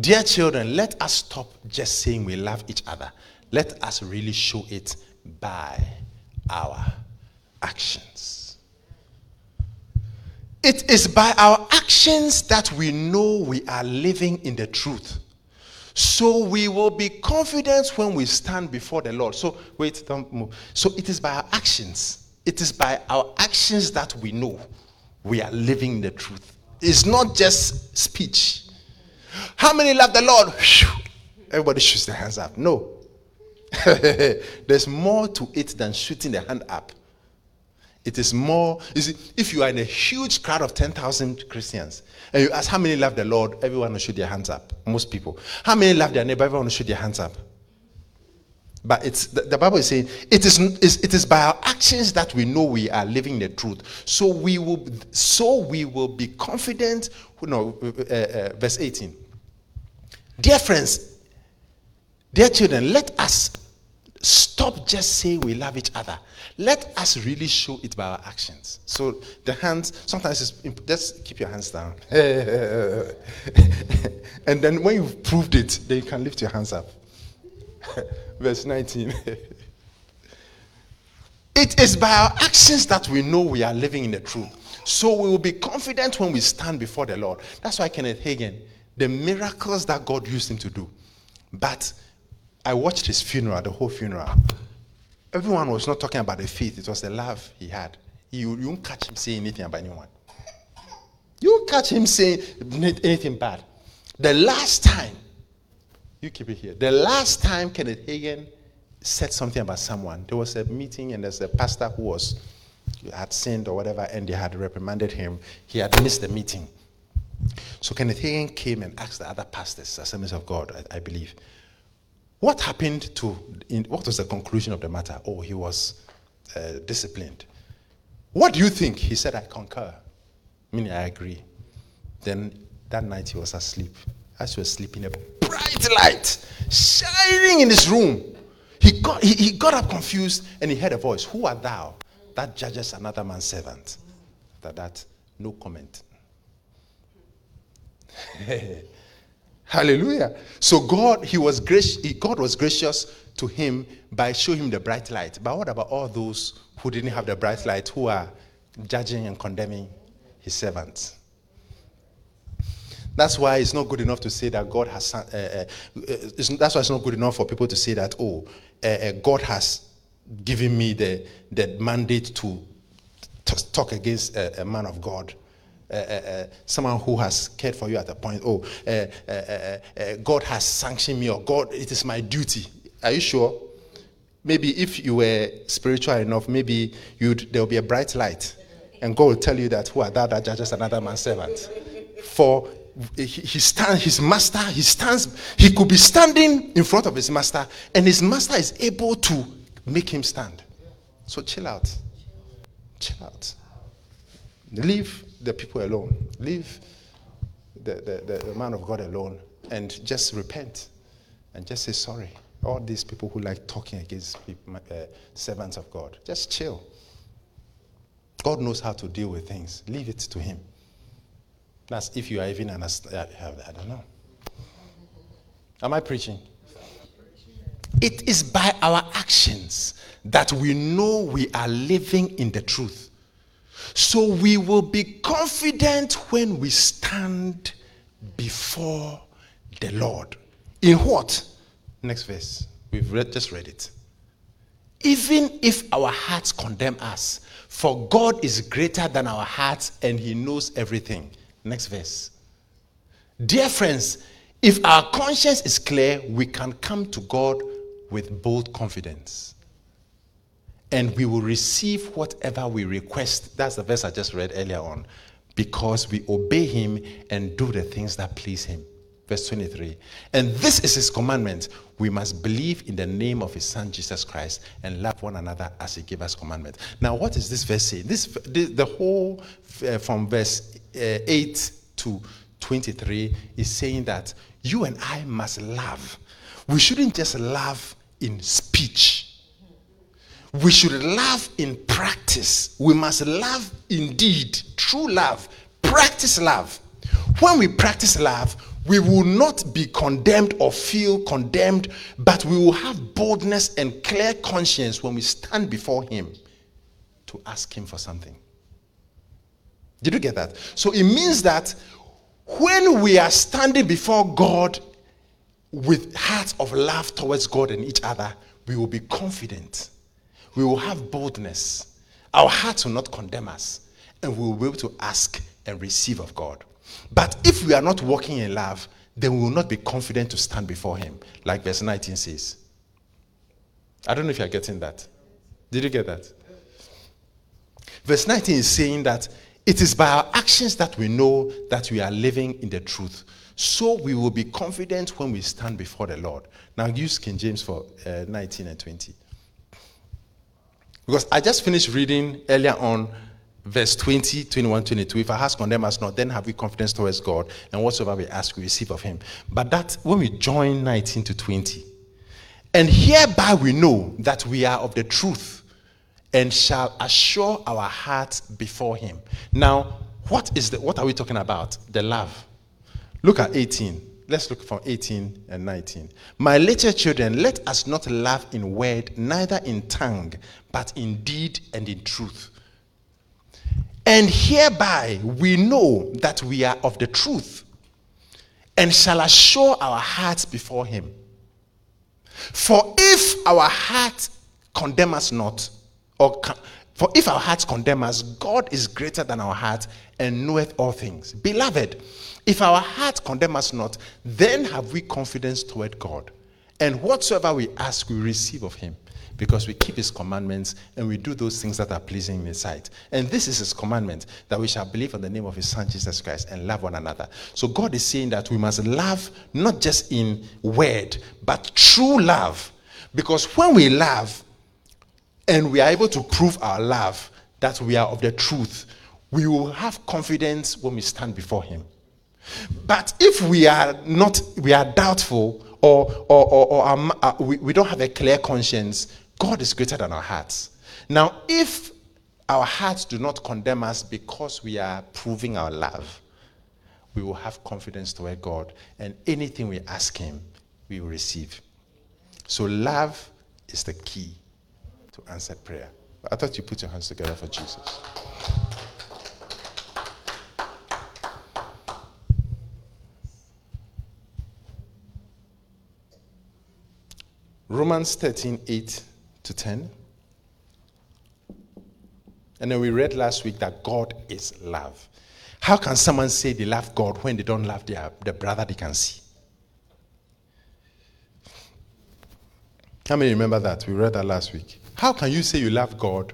Dear children, let us stop just saying we love each other. Let us really show it by our actions. It is by our actions that we know we are living in the truth. So we will be confident when we stand before the Lord. So, wait, don't move. So it is by our actions. It is by our actions that we know we are living the truth. It's not just speech. How many love the Lord? Everybody shoots their hands up. No. There's more to it than shooting the hand up. It is more, you see, if you are in a huge crowd of 10,000 Christians and you ask how many love the Lord, everyone will shoot their hands up. Most people. How many love their neighbor, everyone will shoot their hands up. But it's the, Bible is saying it is, it is by our actions that we know we are living the truth. So we will so we will be confident. No, uh, uh, verse 18. Dear friends, dear children, let us stop just saying we love each other. Let us really show it by our actions. So the hands, sometimes it's, imp- just keep your hands down. and then when you've proved it, then you can lift your hands up. Verse 19. it is by our actions that we know we are living in the truth. So we will be confident when we stand before the Lord. That's why Kenneth Hagin, the miracles that God used him to do. But I watched his funeral, the whole funeral. Everyone was not talking about the faith, it was the love he had. You, you won't catch him saying anything about anyone. You won't catch him saying anything bad. The last time, you keep it here. The last time Kenneth Hagin said something about someone, there was a meeting and there's a pastor who was had sinned or whatever, and they had reprimanded him. He had missed the meeting. So Kenneth Hagin came and asked the other pastors, Assemblies of God, I, I believe, what happened to, in, what was the conclusion of the matter? Oh, he was uh, disciplined. What do you think? He said, I concur. Meaning, I agree. Then that night he was asleep. As he was sleeping, a bright light shining in his room. He got, he, he got up confused and he heard a voice Who art thou that judges another man's servant? After that, no comment. Hallelujah. So God, he was gracious, God was gracious to him by showing him the bright light. But what about all those who didn't have the bright light, who are judging and condemning his servants? That's why it's not good enough to say that God has. Uh, uh, that's why it's not good enough for people to say that, oh, uh, God has given me the, the mandate to talk against a, a man of God. Uh, uh, someone who has cared for you at a point, oh, uh, God has sanctioned me, or God, it is my duty. Are you sure? Maybe if you were spiritual enough, maybe you'd, there will be a bright light, and God will tell you that who are thou that judges another man's servant. For he stands, his master, he stands, he could be standing in front of his master, and his master is able to make him stand. So chill out. Chill out. Leave the people alone. Leave the, the, the, man of God alone and just repent and just say sorry. All these people who like talking against people, uh, servants of God, just chill. God knows how to deal with things. Leave it to Him. That's if you are even understand. I don't know. Am I preaching? It is by our actions that we know we are living in the truth. So we will be confident when we stand before the Lord. In what? Next verse. We've read, just read it. Even if our hearts condemn us, for God is greater than our hearts and He knows everything. Next verse. Dear friends, if our conscience is clear, we can come to God with bold confidence and we will receive whatever we request. That's the verse I just read earlier on. Because we obey him and do the things that please him. Verse 23. And this is his commandment. We must believe in the name of his son Jesus Christ and love one another as he gave us commandment. Now, what is this verse saying? This, the whole uh, from verse uh, 8 to 23 is saying that you and I must love. We shouldn't just love in speech we should love in practice. We must love indeed, true love, practice love. When we practice love, we will not be condemned or feel condemned, but we will have boldness and clear conscience when we stand before Him to ask Him for something. Did you get that? So it means that when we are standing before God with hearts of love towards God and each other, we will be confident. We will have boldness. Our hearts will not condemn us, and we will be able to ask and receive of God. But if we are not walking in love, then we will not be confident to stand before Him, like verse 19 says. I don't know if you're getting that. Did you get that? Verse 19 is saying that it is by our actions that we know that we are living in the truth. So we will be confident when we stand before the Lord. Now use King James for uh, 19 and 20. Because I just finished reading earlier on verse 20, 21, 22. If our hearts condemn us not, then have we confidence towards God, and whatsoever we ask, we receive of Him. But that, when we join 19 to 20, and hereby we know that we are of the truth, and shall assure our hearts before Him. Now, what is the, what are we talking about? The love. Look at 18. Let's look from 18 and 19. My little children, let us not love in word, neither in tongue, but in deed and in truth. And hereby we know that we are of the truth and shall assure our hearts before him. For if our heart condemn us not, or for if our hearts condemn us, God is greater than our heart and knoweth all things. Beloved, if our heart condemn us not, then have we confidence toward God. And whatsoever we ask, we receive of him because we keep his commandments and we do those things that are pleasing in his sight. And this is his commandment that we shall believe in the name of his son Jesus Christ and love one another. So God is saying that we must love not just in word, but true love. Because when we love and we are able to prove our love that we are of the truth, we will have confidence when we stand before him. But if we are not, we are doubtful or, or, or, or um, uh, we, we don't have a clear conscience, God is greater than our hearts. Now, if our hearts do not condemn us because we are proving our love, we will have confidence toward God, and anything we ask Him, we will receive. So, love is the key to answered prayer. I thought you put your hands together for Jesus. Romans 13, 8 to 10. And then we read last week that God is love. How can someone say they love God when they don't love their, the brother they can see? How many remember that? We read that last week. How can you say you love God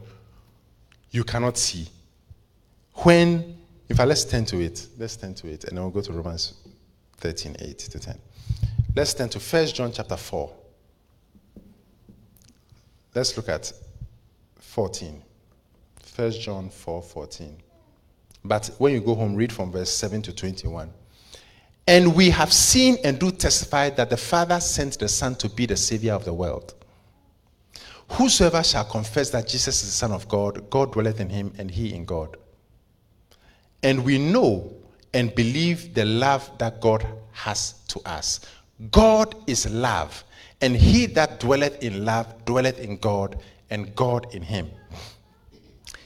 you cannot see? When, if I let's turn to it, let's turn to it, and then we'll go to Romans 13, 8 to 10. Let's turn to 1 John chapter 4. Let's look at 14. 1 John 4 14. But when you go home, read from verse 7 to 21. And we have seen and do testify that the Father sent the Son to be the Savior of the world. Whosoever shall confess that Jesus is the Son of God, God dwelleth in him, and he in God. And we know and believe the love that God has to us. God is love. And he that dwelleth in love dwelleth in God, and God in him.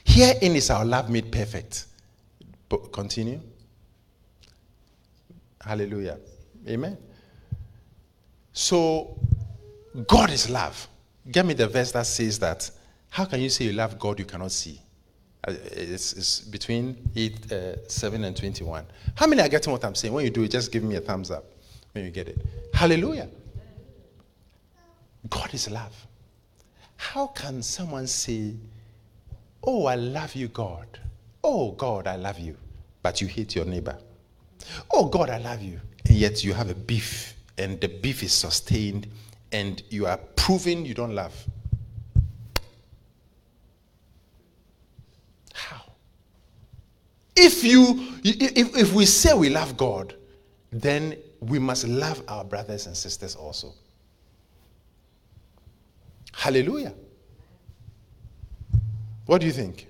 Herein is our love made perfect. Continue. Hallelujah. Amen. So, God is love. Get me the verse that says that. How can you say you love God you cannot see? Uh, It's, it's between 8, uh, 7 and 21. How many are getting what I'm saying? When you do it, just give me a thumbs up when you get it. Hallelujah. God is love. How can someone say, Oh, I love you, God? Oh, God, I love you, but you hate your neighbor? Oh, God, I love you, and yet you have a beef, and the beef is sustained, and you are proving you don't love? How? If you if, if we say we love God, then we must love our brothers and sisters also. Hallelujah. What do you think?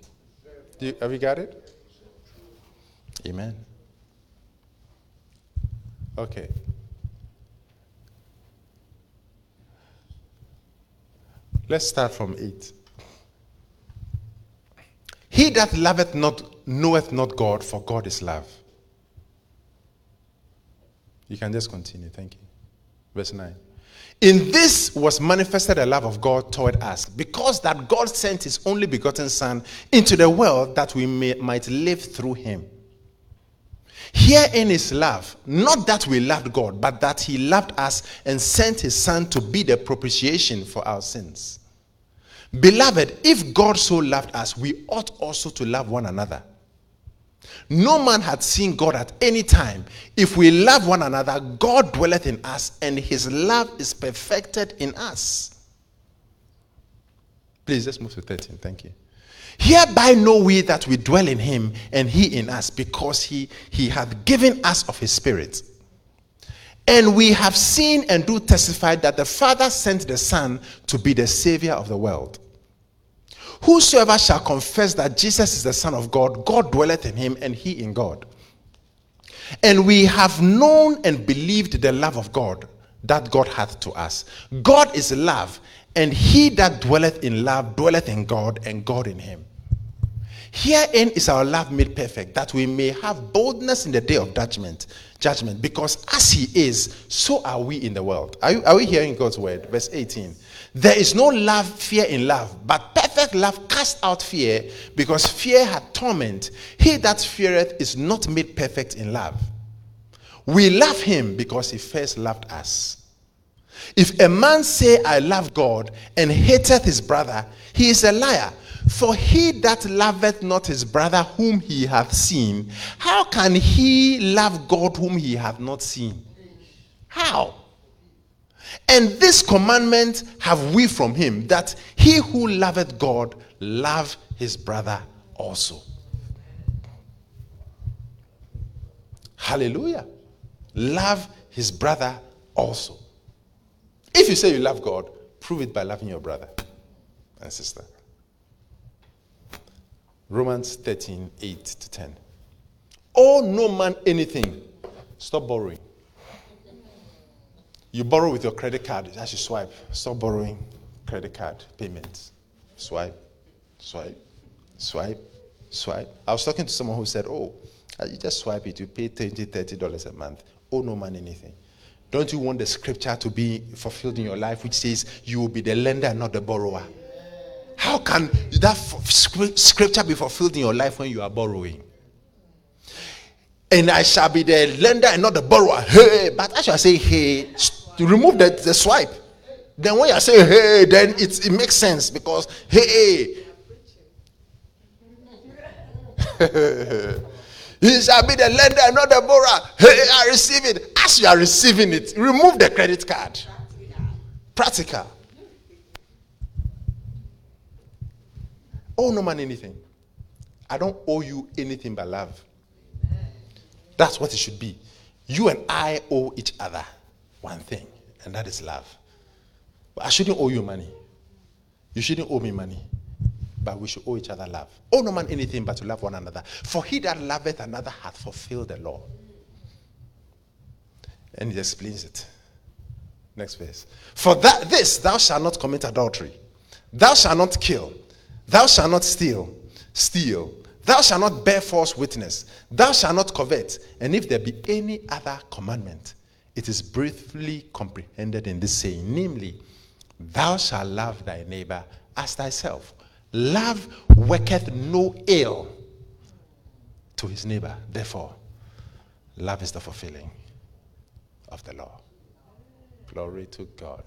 Do you, have you got it? Amen. Okay. Let's start from 8. He that loveth not knoweth not God, for God is love. You can just continue. Thank you. Verse 9. In this was manifested the love of God toward us, because that God sent his only begotten Son into the world that we may, might live through him. Herein is love, not that we loved God, but that he loved us and sent his Son to be the propitiation for our sins. Beloved, if God so loved us, we ought also to love one another. No man had seen God at any time. If we love one another, God dwelleth in us, and his love is perfected in us. Please, let's move to 13. Thank you. Hereby know we that we dwell in him, and he in us, because he, he hath given us of his Spirit. And we have seen and do testify that the Father sent the Son to be the Savior of the world. Whosoever shall confess that Jesus is the Son of God, God dwelleth in him, and he in God. And we have known and believed the love of God that God hath to us. God is love, and he that dwelleth in love dwelleth in God, and God in him. Herein is our love made perfect, that we may have boldness in the day of judgment. Judgment, because as He is, so are we in the world. Are, you, are we hearing God's word? Verse 18. There is no love, fear in love, but perfect love casts out fear, because fear hath torment. He that feareth is not made perfect in love. We love him because he first loved us. If a man say, I love God, and hateth his brother, he is a liar. For he that loveth not his brother whom he hath seen, how can he love God whom he hath not seen? How? And this commandment have we from him that he who loveth God love his brother also. Hallelujah. Love his brother also. If you say you love God, prove it by loving your brother and sister. Romans 13, 8 to 10. Owe no man anything. Stop borrowing. You borrow with your credit card, as you swipe. Stop borrowing credit card payments. Swipe, swipe, swipe, swipe. I was talking to someone who said, Oh, uh, you just swipe it, you pay $20, $30 a month. Oh, no man anything. Don't you want the scripture to be fulfilled in your life, which says you will be the lender and not the borrower? How can that scripture be fulfilled in your life when you are borrowing? And I shall be the lender and not the borrower. Hey, but as you are saying, hey, remove the, the swipe. Then when you saying, hey, then it, it makes sense because, hey, he shall be the lender not the borrower. Hey, I receive it. As you are receiving it, remove the credit card. Practical. owe no man anything. I don't owe you anything but love. That's what it should be. You and I owe each other one thing, and that is love. But I shouldn't owe you money. You shouldn't owe me money. But we should owe each other love. Owe no man anything but to love one another. For he that loveth another hath fulfilled the law. And he explains it. Next verse. For that this thou shalt not commit adultery. Thou shalt not kill. Thou shalt not steal. Steal. Thou shalt not bear false witness. Thou shalt not covet. And if there be any other commandment, it is briefly comprehended in this saying, namely, Thou shalt love thy neighbor as thyself. Love worketh no ill to his neighbor. Therefore, love is the fulfilling of the law. Glory to God.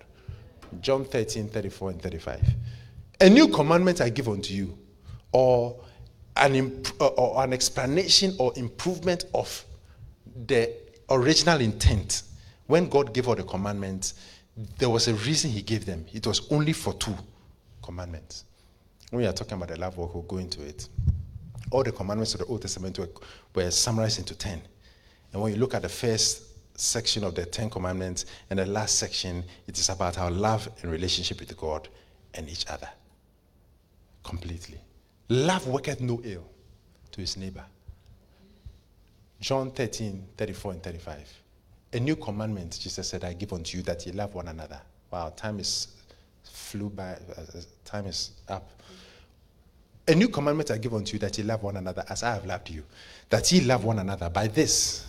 John 13, 34 and 35. A new commandment I give unto you, or an, imp- or an explanation or improvement of the original intent. When God gave all the commandments, there was a reason He gave them. It was only for two commandments. When we are talking about the love walk, we'll go into it. All the commandments of the Old Testament were, were summarized into 10. And when you look at the first section of the Ten Commandments and the last section, it is about our love and relationship with God and each other completely. Love worketh no ill to his neighbor. John 13, 34 and 35. A new commandment, Jesus said, I give unto you that ye love one another. Wow, time is flew by, uh, uh, time is up. A new commandment I give unto you that ye love one another as I have loved you, that ye love one another. By this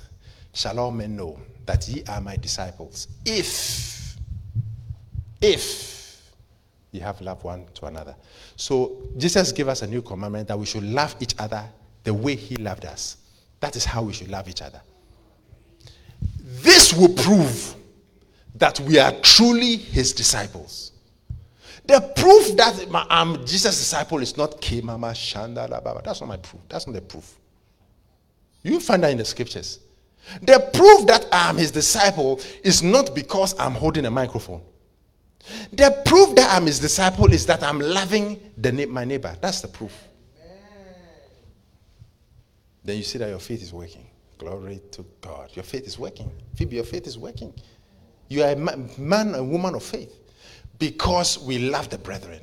shall all men know that ye are my disciples. If, if you have love one to another. So Jesus gave us a new commandment that we should love each other the way he loved us. That is how we should love each other. Will prove that we are truly his disciples. The proof that I'm Jesus' disciple is not K Mama Shanda Baba. That's not my proof. That's not the proof. You find that in the scriptures. The proof that I'm his disciple is not because I'm holding a microphone. The proof that I'm his disciple is that I'm loving the, my neighbor. That's the proof. Then you see that your faith is working. Glory to God. Your faith is working. Phoebe, your faith is working. You are a man, a woman of faith because we love the brethren.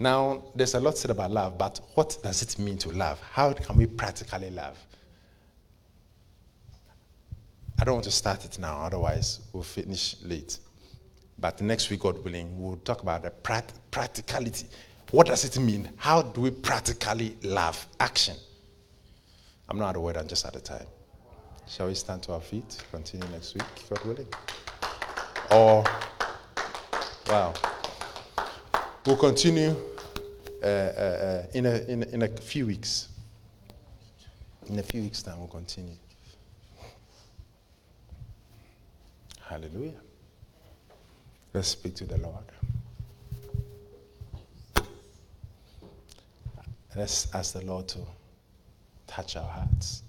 Now, there's a lot said about love, but what does it mean to love? How can we practically love? I don't want to start it now, otherwise, we'll finish late. But next week, God willing, we'll talk about the practicality. What does it mean? How do we practically love? Action. I'm not out of word, I'm just out of time. Shall we stand to our feet? Continue next week, God willing. Or, wow. We'll continue uh, uh, uh, in, a, in, in a few weeks. In a few weeks' time, we'll continue. Hallelujah. Let's speak to the Lord. Let's ask the Lord to touch our hearts.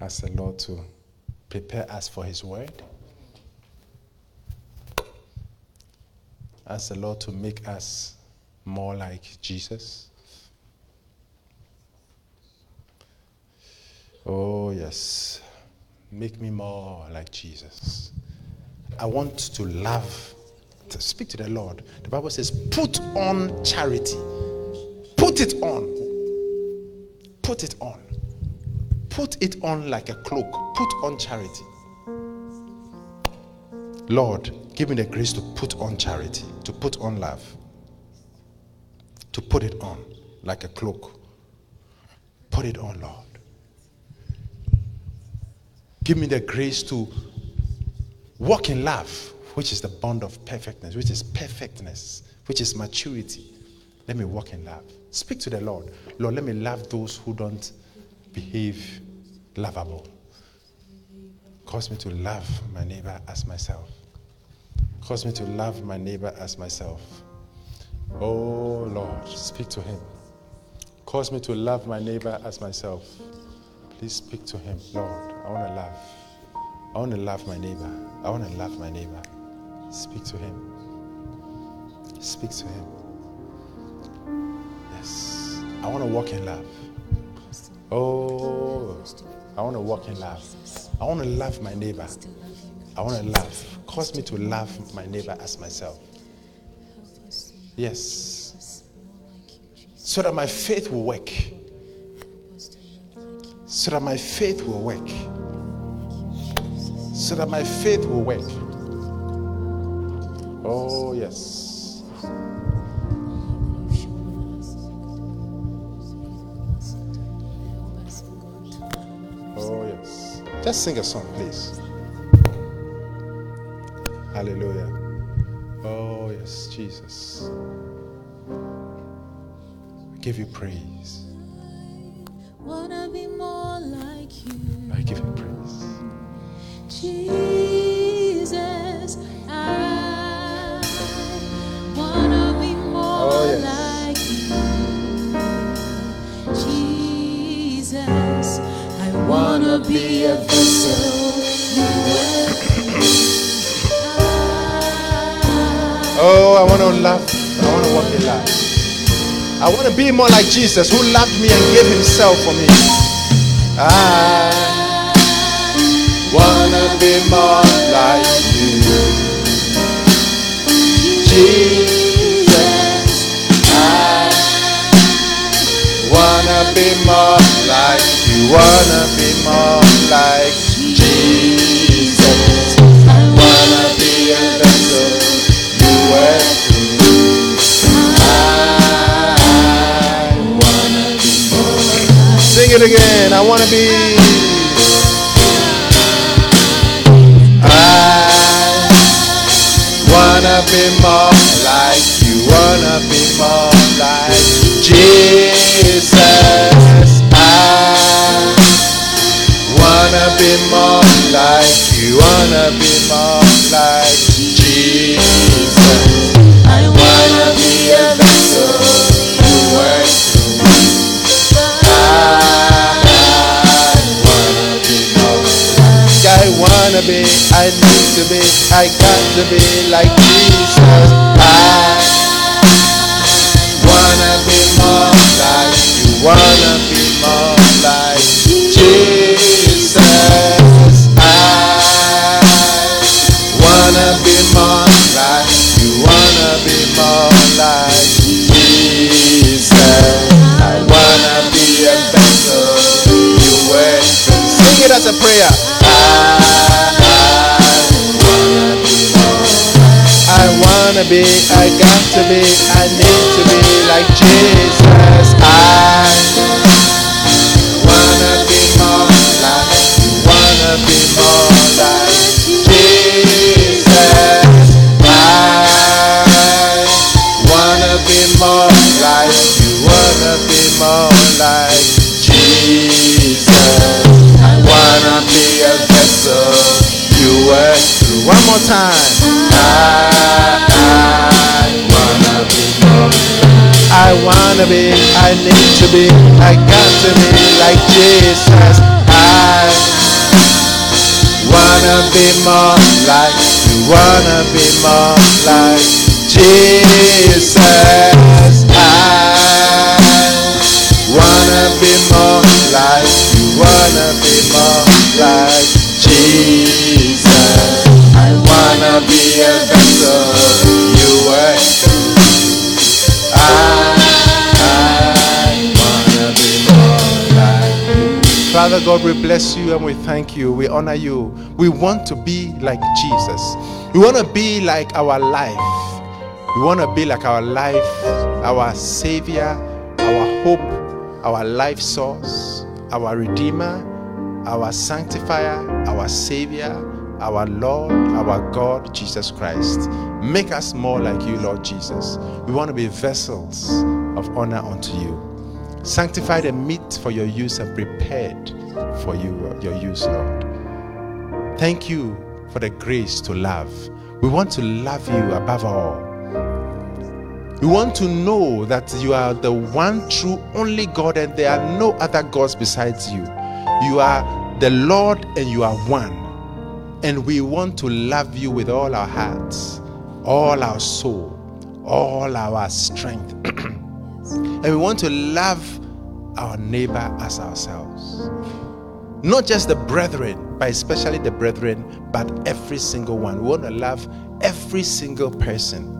Ask the Lord to prepare us for His word. Ask the Lord to make us more like Jesus. Oh, yes. Make me more like Jesus. I want to love speak to the Lord. The Bible says, put on charity. Put it on. Put it on. Put it on like a cloak. Put on charity. Lord, give me the grace to put on charity, to put on love, to put it on like a cloak. Put it on, Lord. Give me the grace to walk in love which is the bond of perfectness, which is perfectness, which is maturity. Let me walk in love. Speak to the Lord. Lord, let me love those who don't behave lovable. Cause me to love my neighbor as myself. Cause me to love my neighbor as myself. Oh Lord, speak to him. Cause me to love my neighbor as myself. Please speak to him, Lord. I want to love. I want to love my neighbor. I want to love my neighbor. Speak to him. Speak to him. Yes. I want to walk in love. Oh, I want to walk in love. I want to love my neighbor. I want to love. Cause me to love my neighbor as myself. Yes. So that my faith will work. So that my faith will work. So that my faith will work. Oh, yes. Oh, yes. Just sing a song, please. Hallelujah. Oh, yes, Jesus. I give you praise. Be a vessel. Oh, I want to love. I want to walk in love. I want to be more like Jesus who loved me and gave himself for me. I want to be more like you. Jesus, I want to be more like you. Want to be more like Jesus. I want to be a vessel you were through. I wanna be more Sing it again. I want to be. I wanna be more like you. Wanna be more like Jesus. Wanna be more like Jesus. I Wanna be a vessel you work. I wanna be more. like I wanna be, I need to be, I got to be like Jesus. Be, I got to be, I need to be like Jesus. I wanna be more like, wanna be wanna be, I need to be, I got to be like Jesus. I wanna be more like you, wanna be more like Jesus. I wanna be more like you, wanna be more like Jesus. I wanna be a vessel Father God, we bless you and we thank you. We honor you. We want to be like Jesus. We want to be like our life. We want to be like our life, our Savior, our hope, our life source, our Redeemer, our Sanctifier, our Savior, our Lord, our God, Jesus Christ. Make us more like you, Lord Jesus. We want to be vessels of honor unto you. Sanctify the meat for your use and prepared for you, your use, Lord. Thank you for the grace to love. We want to love you above all. We want to know that you are the one true only God and there are no other gods besides you. You are the Lord and you are one. And we want to love you with all our hearts, all our soul, all our strength. and we want to love our neighbor as ourselves. Not just the brethren, but especially the brethren, but every single one. We want to love every single person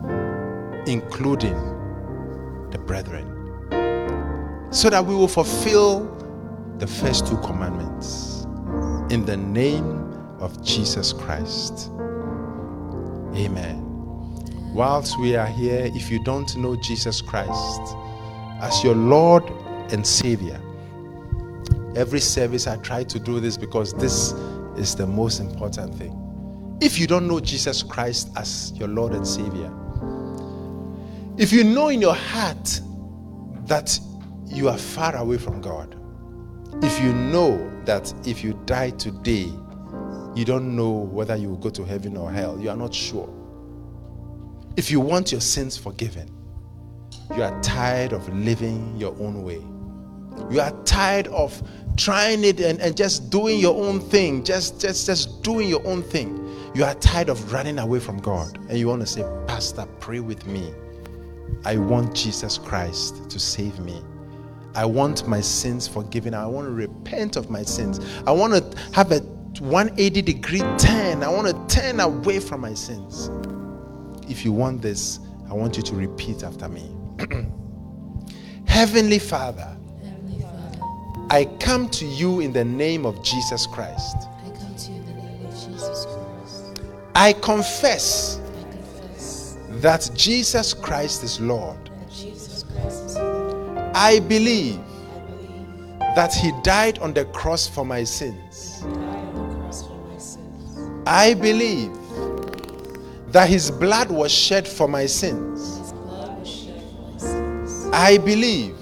including the brethren, so that we will fulfill the first two commandments in the name of Jesus Christ. Amen. Whilst we are here, if you don't know Jesus Christ as your Lord and Savior, every service I try to do this because this is the most important thing. If you don't know Jesus Christ as your Lord and Savior, if you know in your heart that you are far away from God, if you know that if you die today, you don't know whether you will go to heaven or hell, you are not sure. If you want your sins forgiven, you are tired of living your own way. You are tired of trying it and, and just doing your own thing, just, just, just doing your own thing. You are tired of running away from God and you want to say, Pastor, pray with me. I want Jesus Christ to save me. I want my sins forgiven. I want to repent of my sins. I want to have a 180 degree turn. I want to turn away from my sins. If you want this, I want you to repeat after me. Heavenly Father, Heavenly Father, I come to you in the name of Jesus Christ. I come to you in the name of Jesus Christ. I confess I confess that Jesus Christ is Lord. that Jesus Christ is Lord. I believe I believe that he died on the cross for my sins. died on the cross for my sins. I believe that his blood was shed for my sins. Blood was shed for my sins. I believe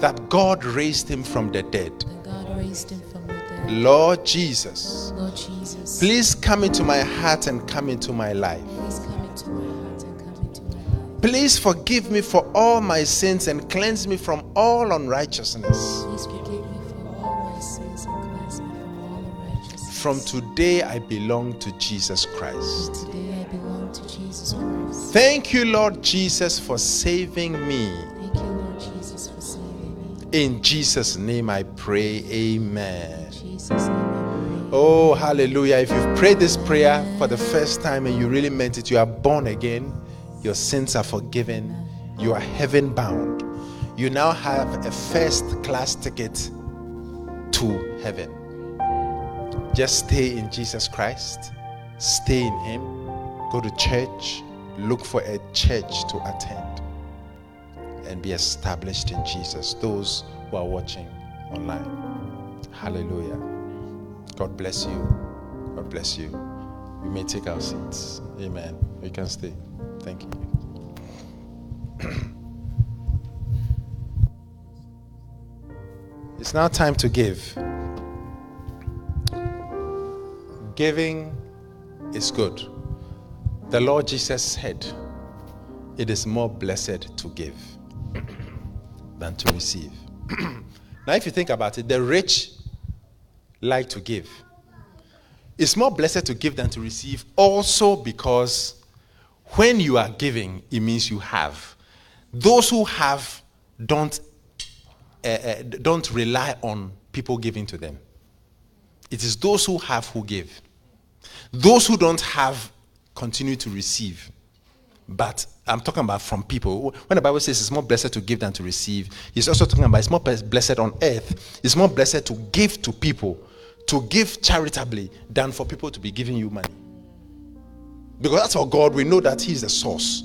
that God raised him from the dead. God raised him from the dead. Lord Jesus, Lord Jesus, please come into my heart and come into my life. please come into my heart and come into my life. Please forgive me for all my sins and cleanse me from all unrighteousness. Please forgive me for all my sins and cleanse me from all unrighteousness. From today, I belong to Jesus Christ. Today I belong to Jesus Christ. Thank you, Lord Jesus, for saving me. In Jesus' name I pray, Amen. In Jesus' name I pray. Oh, hallelujah. If you've prayed this prayer for the first time and you really meant it, you are born again, your sins are forgiven, you are heaven bound. You now have a first class ticket to heaven. Just stay in Jesus Christ, stay in Him, go to church, look for a church to attend, and be established in Jesus. Those who are watching online. Hallelujah. God bless you. God bless you. We may take our seats. Amen. We can stay. Thank you. it's now time to give. Giving is good. The Lord Jesus said, It is more blessed to give than to receive. now, if you think about it, the rich like to give. It's more blessed to give than to receive, also because when you are giving, it means you have. Those who have don't, uh, don't rely on people giving to them. It is those who have who give. Those who don't have continue to receive. But I'm talking about from people. When the Bible says it's more blessed to give than to receive, it's also talking about it's more blessed on earth. It's more blessed to give to people, to give charitably, than for people to be giving you money. Because that's for God, we know that He is the source.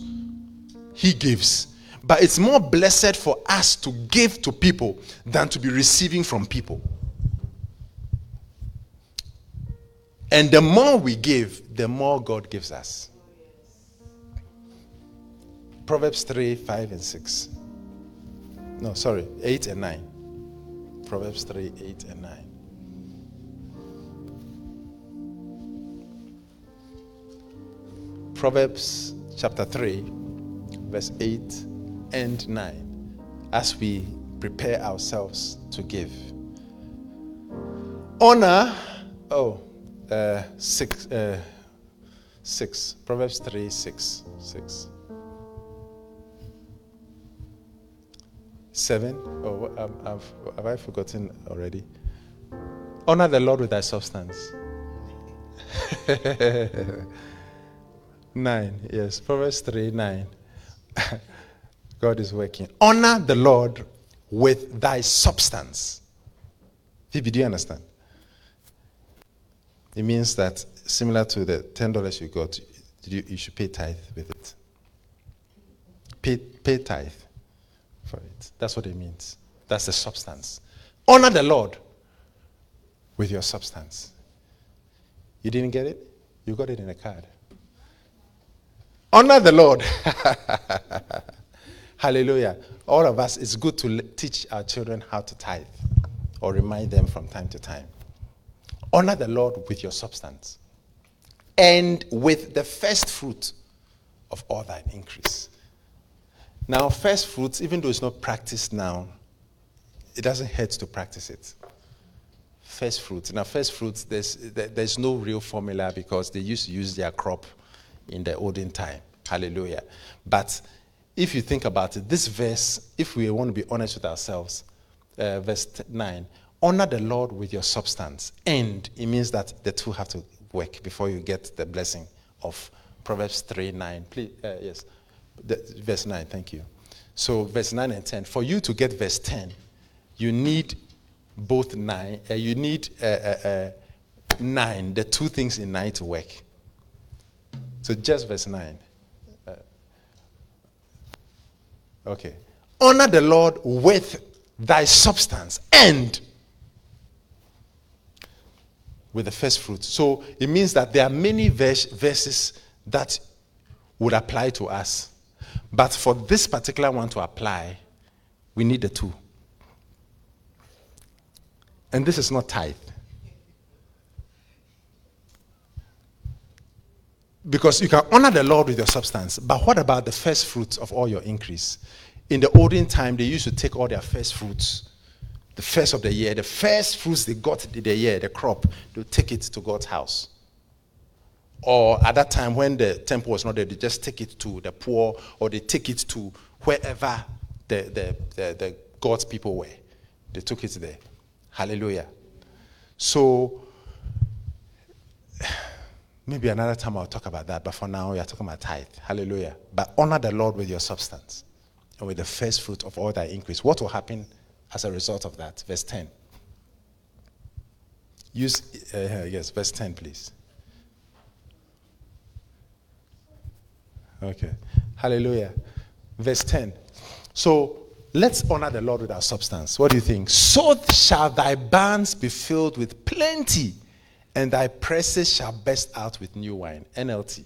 He gives. But it's more blessed for us to give to people than to be receiving from people. And the more we give, the more God gives us. Proverbs 3, 5, and 6. No, sorry, 8 and 9. Proverbs 3, 8 and 9. Proverbs chapter 3, verse 8 and 9, as we prepare ourselves to give. Honor, oh, uh, 6, uh, 6, Proverbs 3, 6, 6. 7, oh, um, I've, have I forgotten already? Honor the Lord with thy substance. 9, yes, Proverbs 3, 9. God is working. Honor the Lord with thy substance. Phoebe, do you understand? It means that similar to the ten dollars you got, you, you should pay tithe with it. Pay, pay tithe for it. That's what it means. That's the substance. Honor the Lord with your substance. You didn't get it? You got it in a card. Honor the Lord. Hallelujah. All of us, it's good to teach our children how to tithe or remind them from time to time. Honor the Lord with your substance and with the first fruit of all thine increase. Now, first fruits, even though it's not practiced now, it doesn't hurt to practice it. First fruits. Now, first fruits, there's, there's no real formula because they used to use their crop in the olden time. Hallelujah. But if you think about it, this verse, if we want to be honest with ourselves, uh, verse 9, honor the Lord with your substance. And it means that the two have to work before you get the blessing of Proverbs 3 9. Please, uh, yes. Verse 9, thank you. So, verse 9 and 10. For you to get verse 10, you need both 9, uh, you need uh, uh, uh 9, the two things in 9 to work. So, just verse 9. Uh, okay. Honor the Lord with thy substance and with the first fruit. So it means that there are many vers- verses that would apply to us. But for this particular one to apply, we need the two. And this is not tithe. Because you can honor the Lord with your substance, but what about the first fruits of all your increase? In the olden time, they used to take all their first fruits, the first of the year, the first fruits they got in the year, the crop, they would take it to God's house. Or at that time, when the temple was not there, they just take it to the poor, or they take it to wherever the, the, the, the God's people were. They took it there. Hallelujah. So, maybe another time I'll talk about that, but for now, we are talking about tithe. Hallelujah. But honor the Lord with your substance and with the first fruit of all that increase. What will happen as a result of that? Verse 10. Use, uh, yes, verse 10, please. Okay. Hallelujah. Verse 10. So let's honor the Lord with our substance. What do you think? So shall thy barns be filled with plenty, and thy presses shall burst out with new wine. NLT.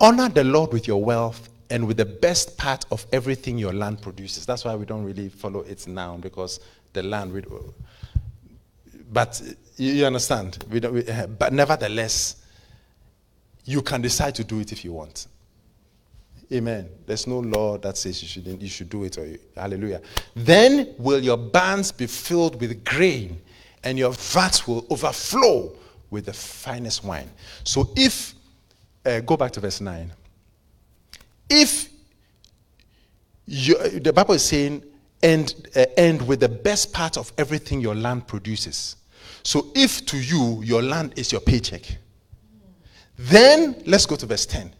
Honor the Lord with your wealth and with the best part of everything your land produces. That's why we don't really follow its noun because the land. But you, you understand. We we, uh, but nevertheless, you can decide to do it if you want. Amen. There's no law that says you should you should do it or you, hallelujah. Then will your barns be filled with grain, and your vats will overflow with the finest wine. So if uh, go back to verse nine. If you, the Bible is saying, end, uh, end with the best part of everything your land produces. So if to you your land is your paycheck, then let's go to verse 10.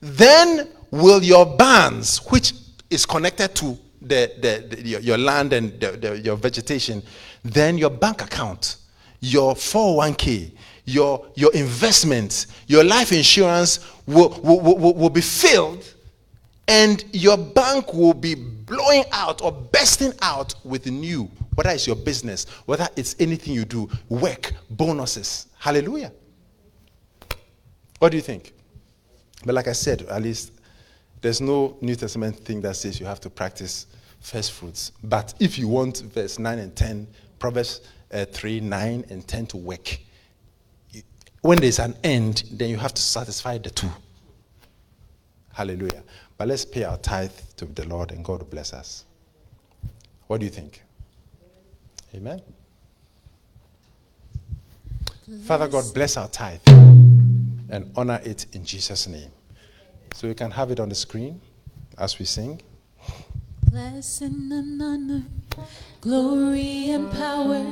Then will your barns, which is connected to the, the, the your, your, land and the, the, your vegetation, then your bank account, your 401k, your, your investments, your life insurance will, will, will, will be filled and your bank will be blowing out or bursting out with new, whether it's your business, whether it's anything you do, work, bonuses. Hallelujah. What do you think? But like I said, at least there's no New Testament thing that says you have to practice first fruits. But if you want verse 9 and 10, Proverbs uh, 3, 9 and 10 to work, when there's an end, then you have to satisfy the two. Hallelujah. But let's pay our tithe to the Lord and God will bless us. What do you think? Amen. Father God, bless our tithe and honor it in Jesus' name. So you can have it on the screen as we sing. Blessing and honor, glory and power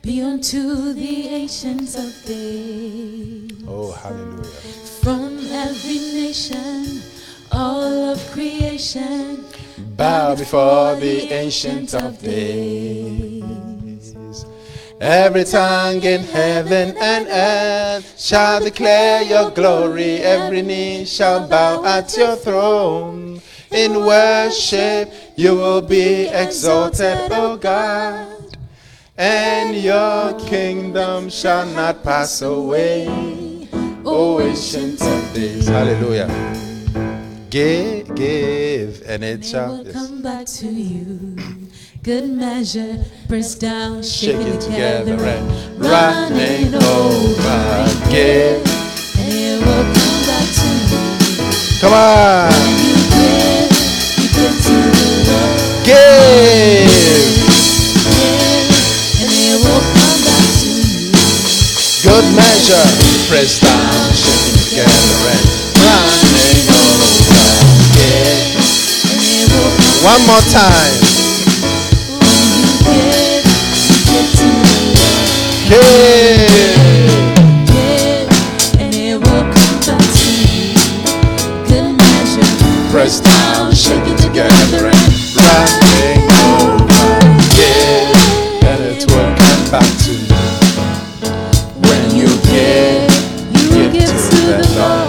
be unto the ancients of days. Oh, hallelujah. From every nation, all of creation, Bow before the ancient of days. Every tongue in heaven and earth shall declare your glory. Every knee shall bow at your throne. In worship you will be exalted, O God. And your kingdom shall not pass away. O ancient of days. Hallelujah. Give, give, and it shall. yes. come back to you. Good measure, pressed down, Shaking shaken together together, and running over. Give. And it will come back to you. Come on. You give, you give to the. Give. Give, and it will come back to you. Good measure. Press down, shaking together and One more time. give, you give to the Lord. Give. Give, and it will come back to you. Good measure, Press down, shaking together and running over. Give. And it will come back to you. When you give, you give give to to the the Lord.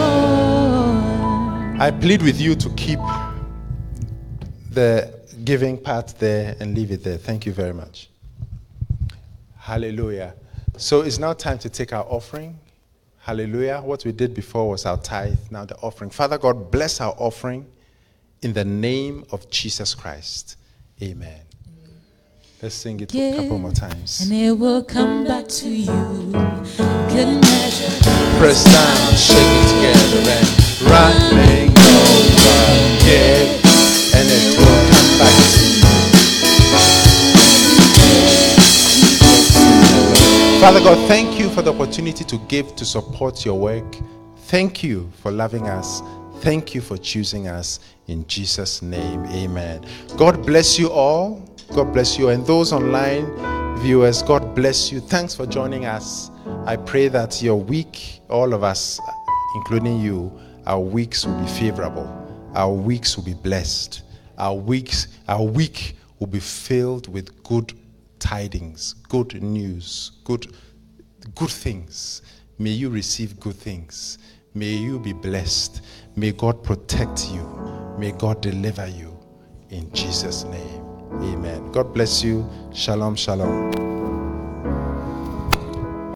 Lord. I plead with you to keep the giving part there and leave it there. Thank you very much. Hallelujah. So it's now time to take our offering. Hallelujah. What we did before was our tithe, now the offering. Father God, bless our offering in the name of Jesus Christ. Amen. Let's sing it a couple more times. And it will come back to you. Good measure. Press down, shake it together, and running over. Give, Father God, thank you for the opportunity to give to support your work. Thank you for loving us. Thank you for choosing us. In Jesus' name, amen. God bless you all. God bless you. And those online viewers, God bless you. Thanks for joining us. I pray that your week, all of us, including you, our weeks will be favorable. Our weeks will be blessed. Our weeks, our week will be filled with good tidings, good news, good good things. May you receive good things. May you be blessed. May God protect you. May God deliver you. In Jesus' name. Amen. God bless you. Shalom, shalom.